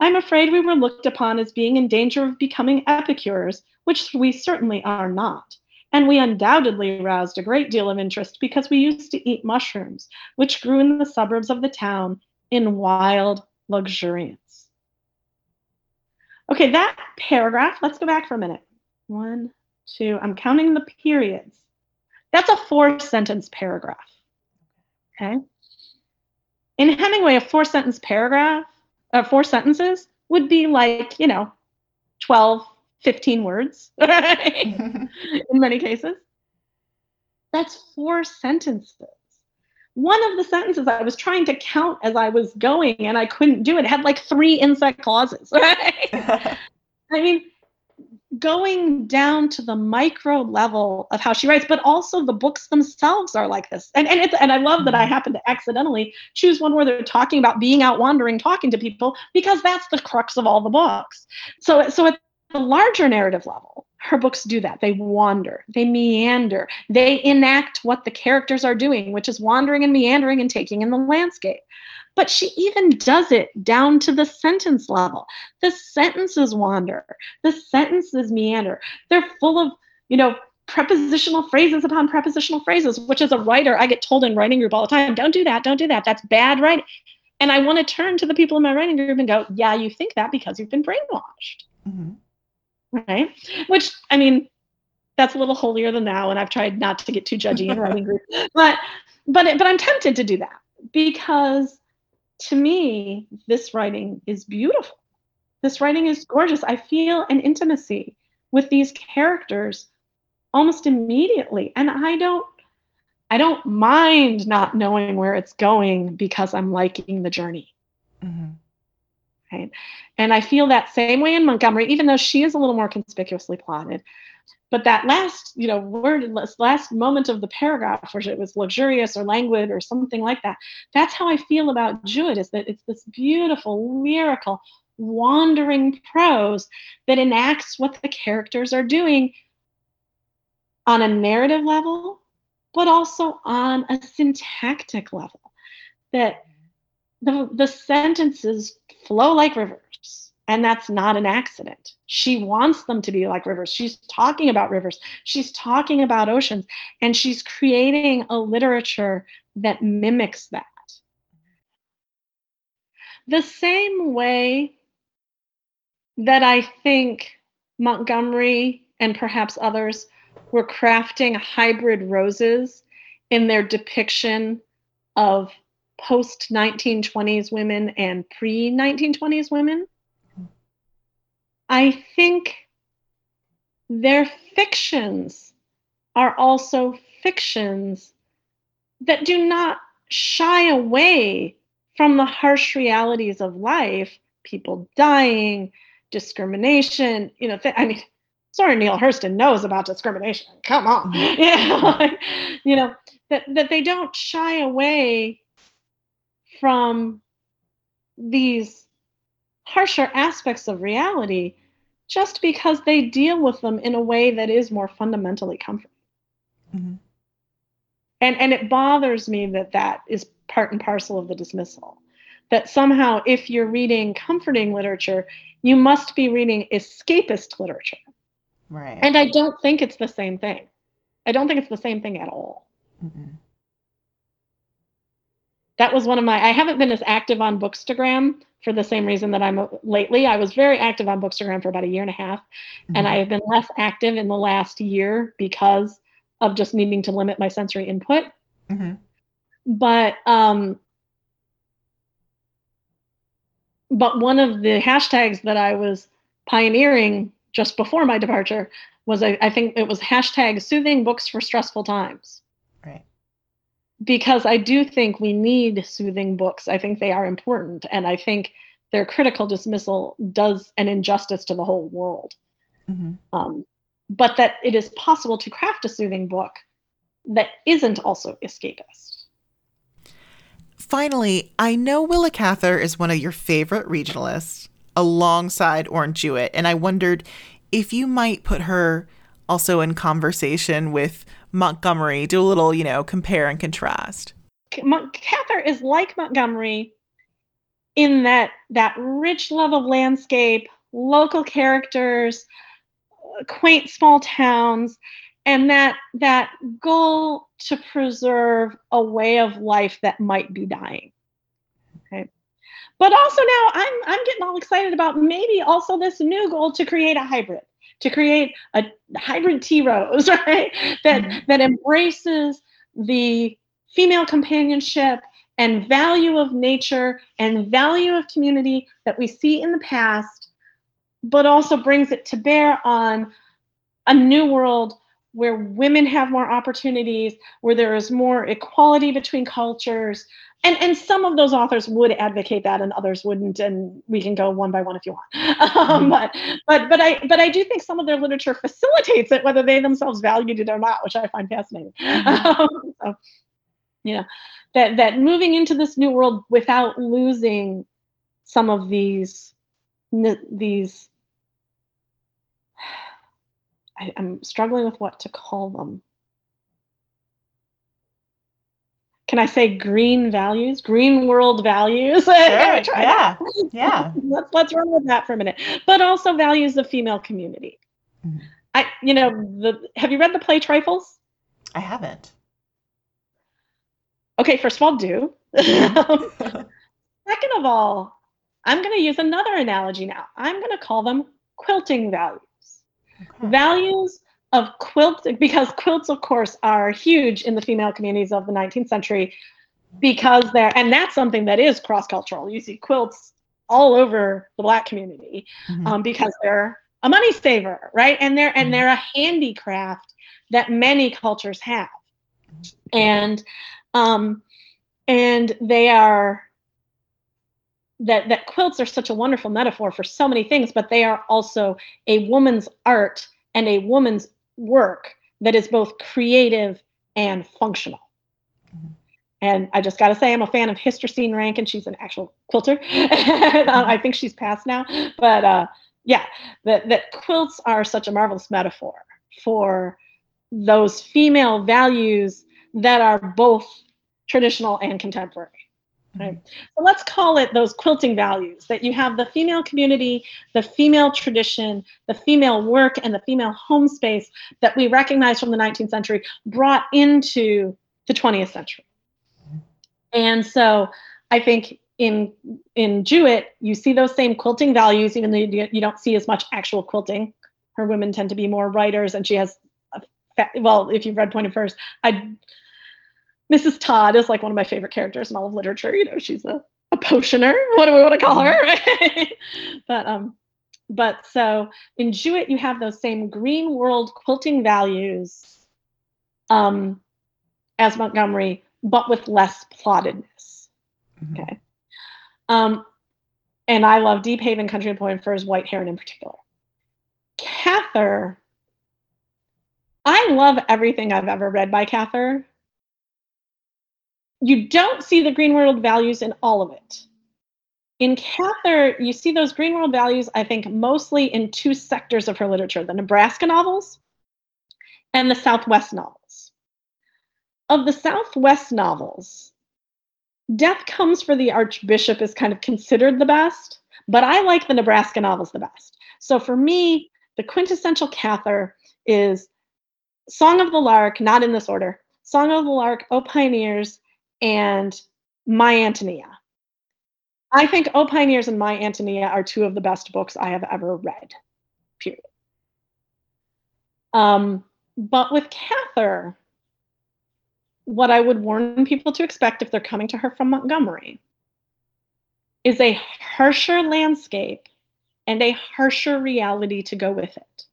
I'm afraid we were looked upon as being in danger of becoming epicures, which we certainly are not. And we undoubtedly roused a great deal of interest because we used to eat mushrooms, which grew in the suburbs of the town in wild luxuriance. Okay, that paragraph, let's go back for a minute. One, two, I'm counting the periods. That's a four sentence paragraph. Okay. In Hemingway, a four sentence paragraph, uh, four sentences would be like, you know, 12, 15 words in many cases. That's four sentences one of the sentences I was trying to count as I was going and I couldn't do it. It had like three insect clauses. Right? I mean, going down to the micro level of how she writes, but also the books themselves are like this. And and it's and I love that I mm-hmm. happen to accidentally choose one where they're talking about being out wandering, talking to people, because that's the crux of all the books. So so at the larger narrative level, her books do that. They wander, they meander, they enact what the characters are doing, which is wandering and meandering and taking in the landscape. But she even does it down to the sentence level. The sentences wander, the sentences meander. They're full of, you know, prepositional phrases upon prepositional phrases, which as a writer, I get told in writing group all the time, don't do that, don't do that. That's bad writing. And I want to turn to the people in my writing group and go, yeah, you think that because you've been brainwashed. Mm-hmm right? Which I mean, that's a little holier than thou, and I've tried not to get too judgy in writing group, but but but I'm tempted to do that because to me, this writing is beautiful. This writing is gorgeous. I feel an intimacy with these characters almost immediately, and I don't I don't mind not knowing where it's going because I'm liking the journey. Mm-hmm right? And I feel that same way in Montgomery, even though she is a little more conspicuously plotted. But that last, you know, word, last moment of the paragraph, where it was luxurious or languid or something like that, that's how I feel about Jewett, is that it's this beautiful, lyrical, wandering prose that enacts what the characters are doing on a narrative level, but also on a syntactic level. That the, the sentences flow like rivers And that's not an accident. She wants them to be like rivers. She's talking about rivers. She's talking about oceans. And she's creating a literature that mimics that. The same way that I think Montgomery and perhaps others were crafting hybrid roses in their depiction of post 1920s women and pre 1920s women. I think their fictions are also fictions that do not shy away from the harsh realities of life people dying, discrimination. You know, th- I mean, Zora Neale Hurston knows about discrimination. Come on, you know, you know that that they don't shy away from these harsher aspects of reality just because they deal with them in a way that is more fundamentally comforting. Mm-hmm. And and it bothers me that that is part and parcel of the dismissal. That somehow, if you're reading comforting literature, you must be reading escapist literature. Right. And I don't think it's the same thing. I don't think it's the same thing at all. Mm-hmm. That was one of my, I haven't been as active on Bookstagram for the same reason that I'm lately. I was very active on Bookstagram for about a year and a half, mm-hmm. and I have been less active in the last year because of just needing to limit my sensory input. Mm-hmm. But um, but one of the hashtags that I was pioneering just before my departure was I, I think it was hashtag soothing books for stressful times. Because I do think we need soothing books. I think they are important. And I think their critical dismissal does an injustice to the whole world. Mm-hmm. Um, but that it is possible to craft a soothing book that isn't also escapist. Finally, I know Willa Cather is one of your favorite regionalists alongside Orne Jewett. And I wondered if you might put her also in conversation with Montgomery, do a little, you know, compare and contrast. Cather is like Montgomery in that that rich love of landscape, local characters, uh, quaint small towns, and that that goal to preserve a way of life that might be dying. Okay. But also now I'm I'm getting all excited about maybe also this new goal to create a hybrid, to create a hybrid tea rose, right? That mm-hmm. that embraces the female companionship and value of nature and value of community that we see in the past, but also brings it to bear on a new world where women have more opportunities, where there is more equality between cultures, and and some of those authors would advocate that and others wouldn't and we can go one by one if you want um, mm-hmm. but but but i but i do think some of their literature facilitates it whether they themselves valued it or not which i find fascinating mm-hmm. um, so you know that that moving into this new world without losing some of these these I, i'm struggling with what to call them can I say green values, green world values? Sure. yeah, yeah. let's let's run with that for a minute. But also values of female community. Mm-hmm. I, you know, the have you read the play Trifles? I haven't. Okay, first of all, do. Mm-hmm. Second of all, I'm going to use another analogy now. I'm going to call them quilting values. Okay. Values of quilts because quilts of course are huge in the female communities of the 19th century because they're and that's something that is cross-cultural you see quilts all over the black community mm-hmm. um, because they're a money saver right and they're and mm-hmm. they're a handicraft that many cultures have and um and they are that that quilts are such a wonderful metaphor for so many things but they are also a woman's art and a woman's work that is both creative and functional. Mm-hmm. And I just got to say, I'm a fan of Hystercine Rankin. And she's an actual quilter. I think she's passed now. But uh, yeah, that, that quilts are such a marvelous metaphor for those female values that are both traditional and contemporary. Right. So let's call it those quilting values that you have the female community, the female tradition, the female work, and the female home space that we recognize from the 19th century brought into the 20th century. And so I think in in Jewett, you see those same quilting values, even though you, don't see as much actual quilting. Her women tend to be more writers, and she has, a, well, if you've read Pointed Firs, I Mrs. Todd is like one of my favorite characters in all of literature. You know, she's a, a potioner. What do we want to call her? but um, but so in Jewett, you have those same green world quilting values um, as Montgomery, but with less plottedness. Mm-hmm. Okay. Um, and I love Deephaven Country and for his White Heron in particular. Cather, I love everything I've ever read by Cather you don't see the green world values in all of it. In Cather, you see those green world values, I think, mostly in two sectors of her literature the Nebraska novels and the Southwest novels. Of the Southwest novels, Death Comes for the Archbishop is kind of considered the best, but I like the Nebraska novels the best. So for me, the quintessential Cather is Song of the Lark, not in this order, Song of the Lark, O Pioneers, and My Antonia. I think O Pioneers and My Antonia are two of the best books I have ever read, period. Um, but with Cather, what I would warn people to expect if they're coming to her from Montgomery is a harsher landscape and a harsher reality to go with it.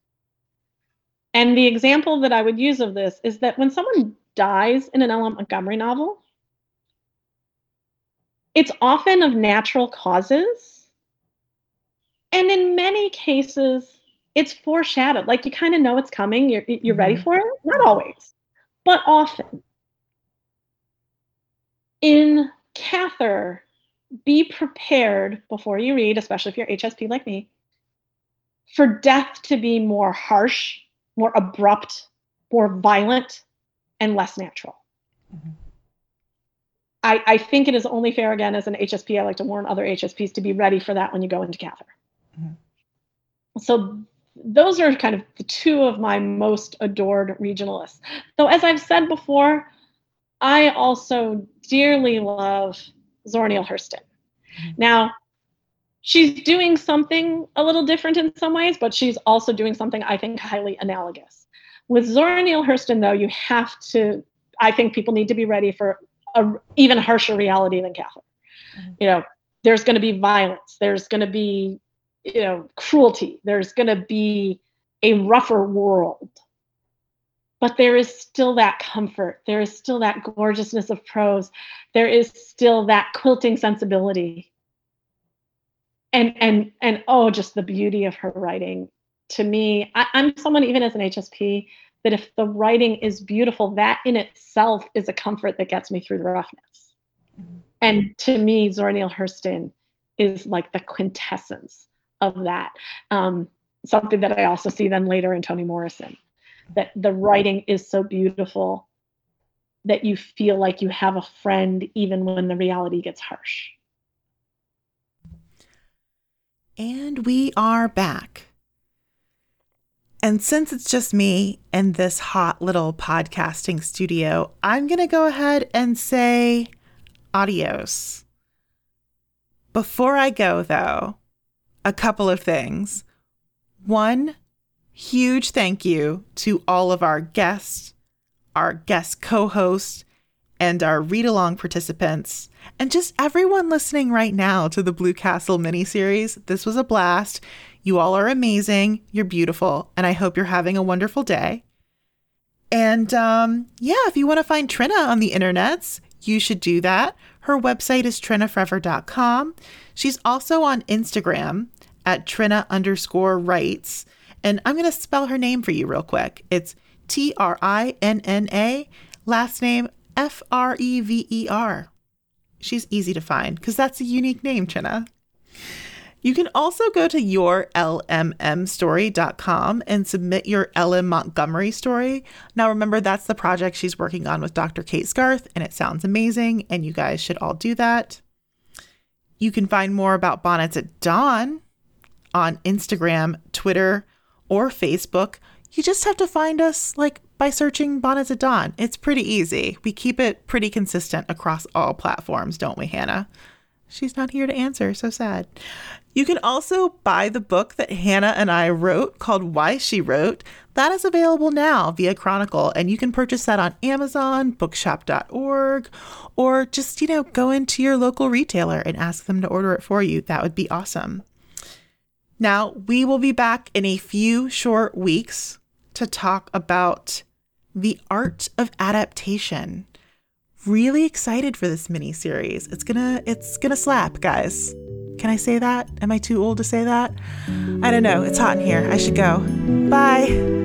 And the example that I would use of this is that when someone dies in an L.M. Montgomery novel, it's often of natural causes. And in many cases, it's foreshadowed. Like you kind of know it's coming, you're, you're mm-hmm. ready for it. Not always, but often. In Cather, be prepared before you read, especially if you're HSP like me, for death to be more harsh, more abrupt, more violent, and less natural. Mm-hmm. I, I think it is only fair again as an HSP. I like to warn other HSPs to be ready for that when you go into Cather. Mm-hmm. So those are kind of the two of my most adored regionalists. Though, as I've said before, I also dearly love Zora Neale Hurston. Mm-hmm. Now, she's doing something a little different in some ways, but she's also doing something I think highly analogous. With Zora Neale Hurston, though, you have to, I think people need to be ready for a even harsher reality than Cather. Mm-hmm. You know, there's going to be violence. There's going to be, you know, cruelty. There's going to be a rougher world. But there is still that comfort. There is still that gorgeousness of prose. There is still that quilting sensibility. And and and oh, just the beauty of her writing. To me, I, I'm someone even as an HSP that if the writing is beautiful, that in itself is a comfort that gets me through the roughness. Mm-hmm. And to me, Zora Neale Hurston is like the quintessence of that. Um, something that I also see then later in Toni Morrison, that the writing is so beautiful that you feel like you have a friend even when the reality gets harsh. And we are back. And since it's just me in this hot little podcasting studio, I'm going to go ahead and say adios. Before I go, though, a couple of things. One, huge thank you to all of our guests, our guest co hosts, and our read along participants, and just everyone listening right now to the Blue Castle miniseries. This was a blast. You all are amazing. You're beautiful. And I hope you're having a wonderful day. And um, yeah, if you want to find Trinna on the internets, you should do that. Her website is trinnafrever.com. She's also on Instagram at Trinna underscore writes. And I'm going to spell her name for you real quick. It's T R I N N A, last name F R E V E R. She's easy to find because that's a unique name, Trinna. You can also go to yourlmmstory.com and submit your L.M. Montgomery story. Now, remember, that's the project she's working on with Dr. Kate Scarth, and it sounds amazing, and you guys should all do that. You can find more about Bonnets at Dawn on Instagram, Twitter, or Facebook. You just have to find us like by searching Bonnets at Dawn. It's pretty easy. We keep it pretty consistent across all platforms, don't we, Hannah? She's not here to answer, so sad. You can also buy the book that Hannah and I wrote called Why She Wrote. That is available now via Chronicle, and you can purchase that on Amazon, bookshop.org, or just, you know, go into your local retailer and ask them to order it for you. That would be awesome. Now, we will be back in a few short weeks to talk about the art of adaptation really excited for this mini series. It's gonna it's gonna slap, guys. Can I say that? Am I too old to say that? I don't know. It's hot in here. I should go. Bye.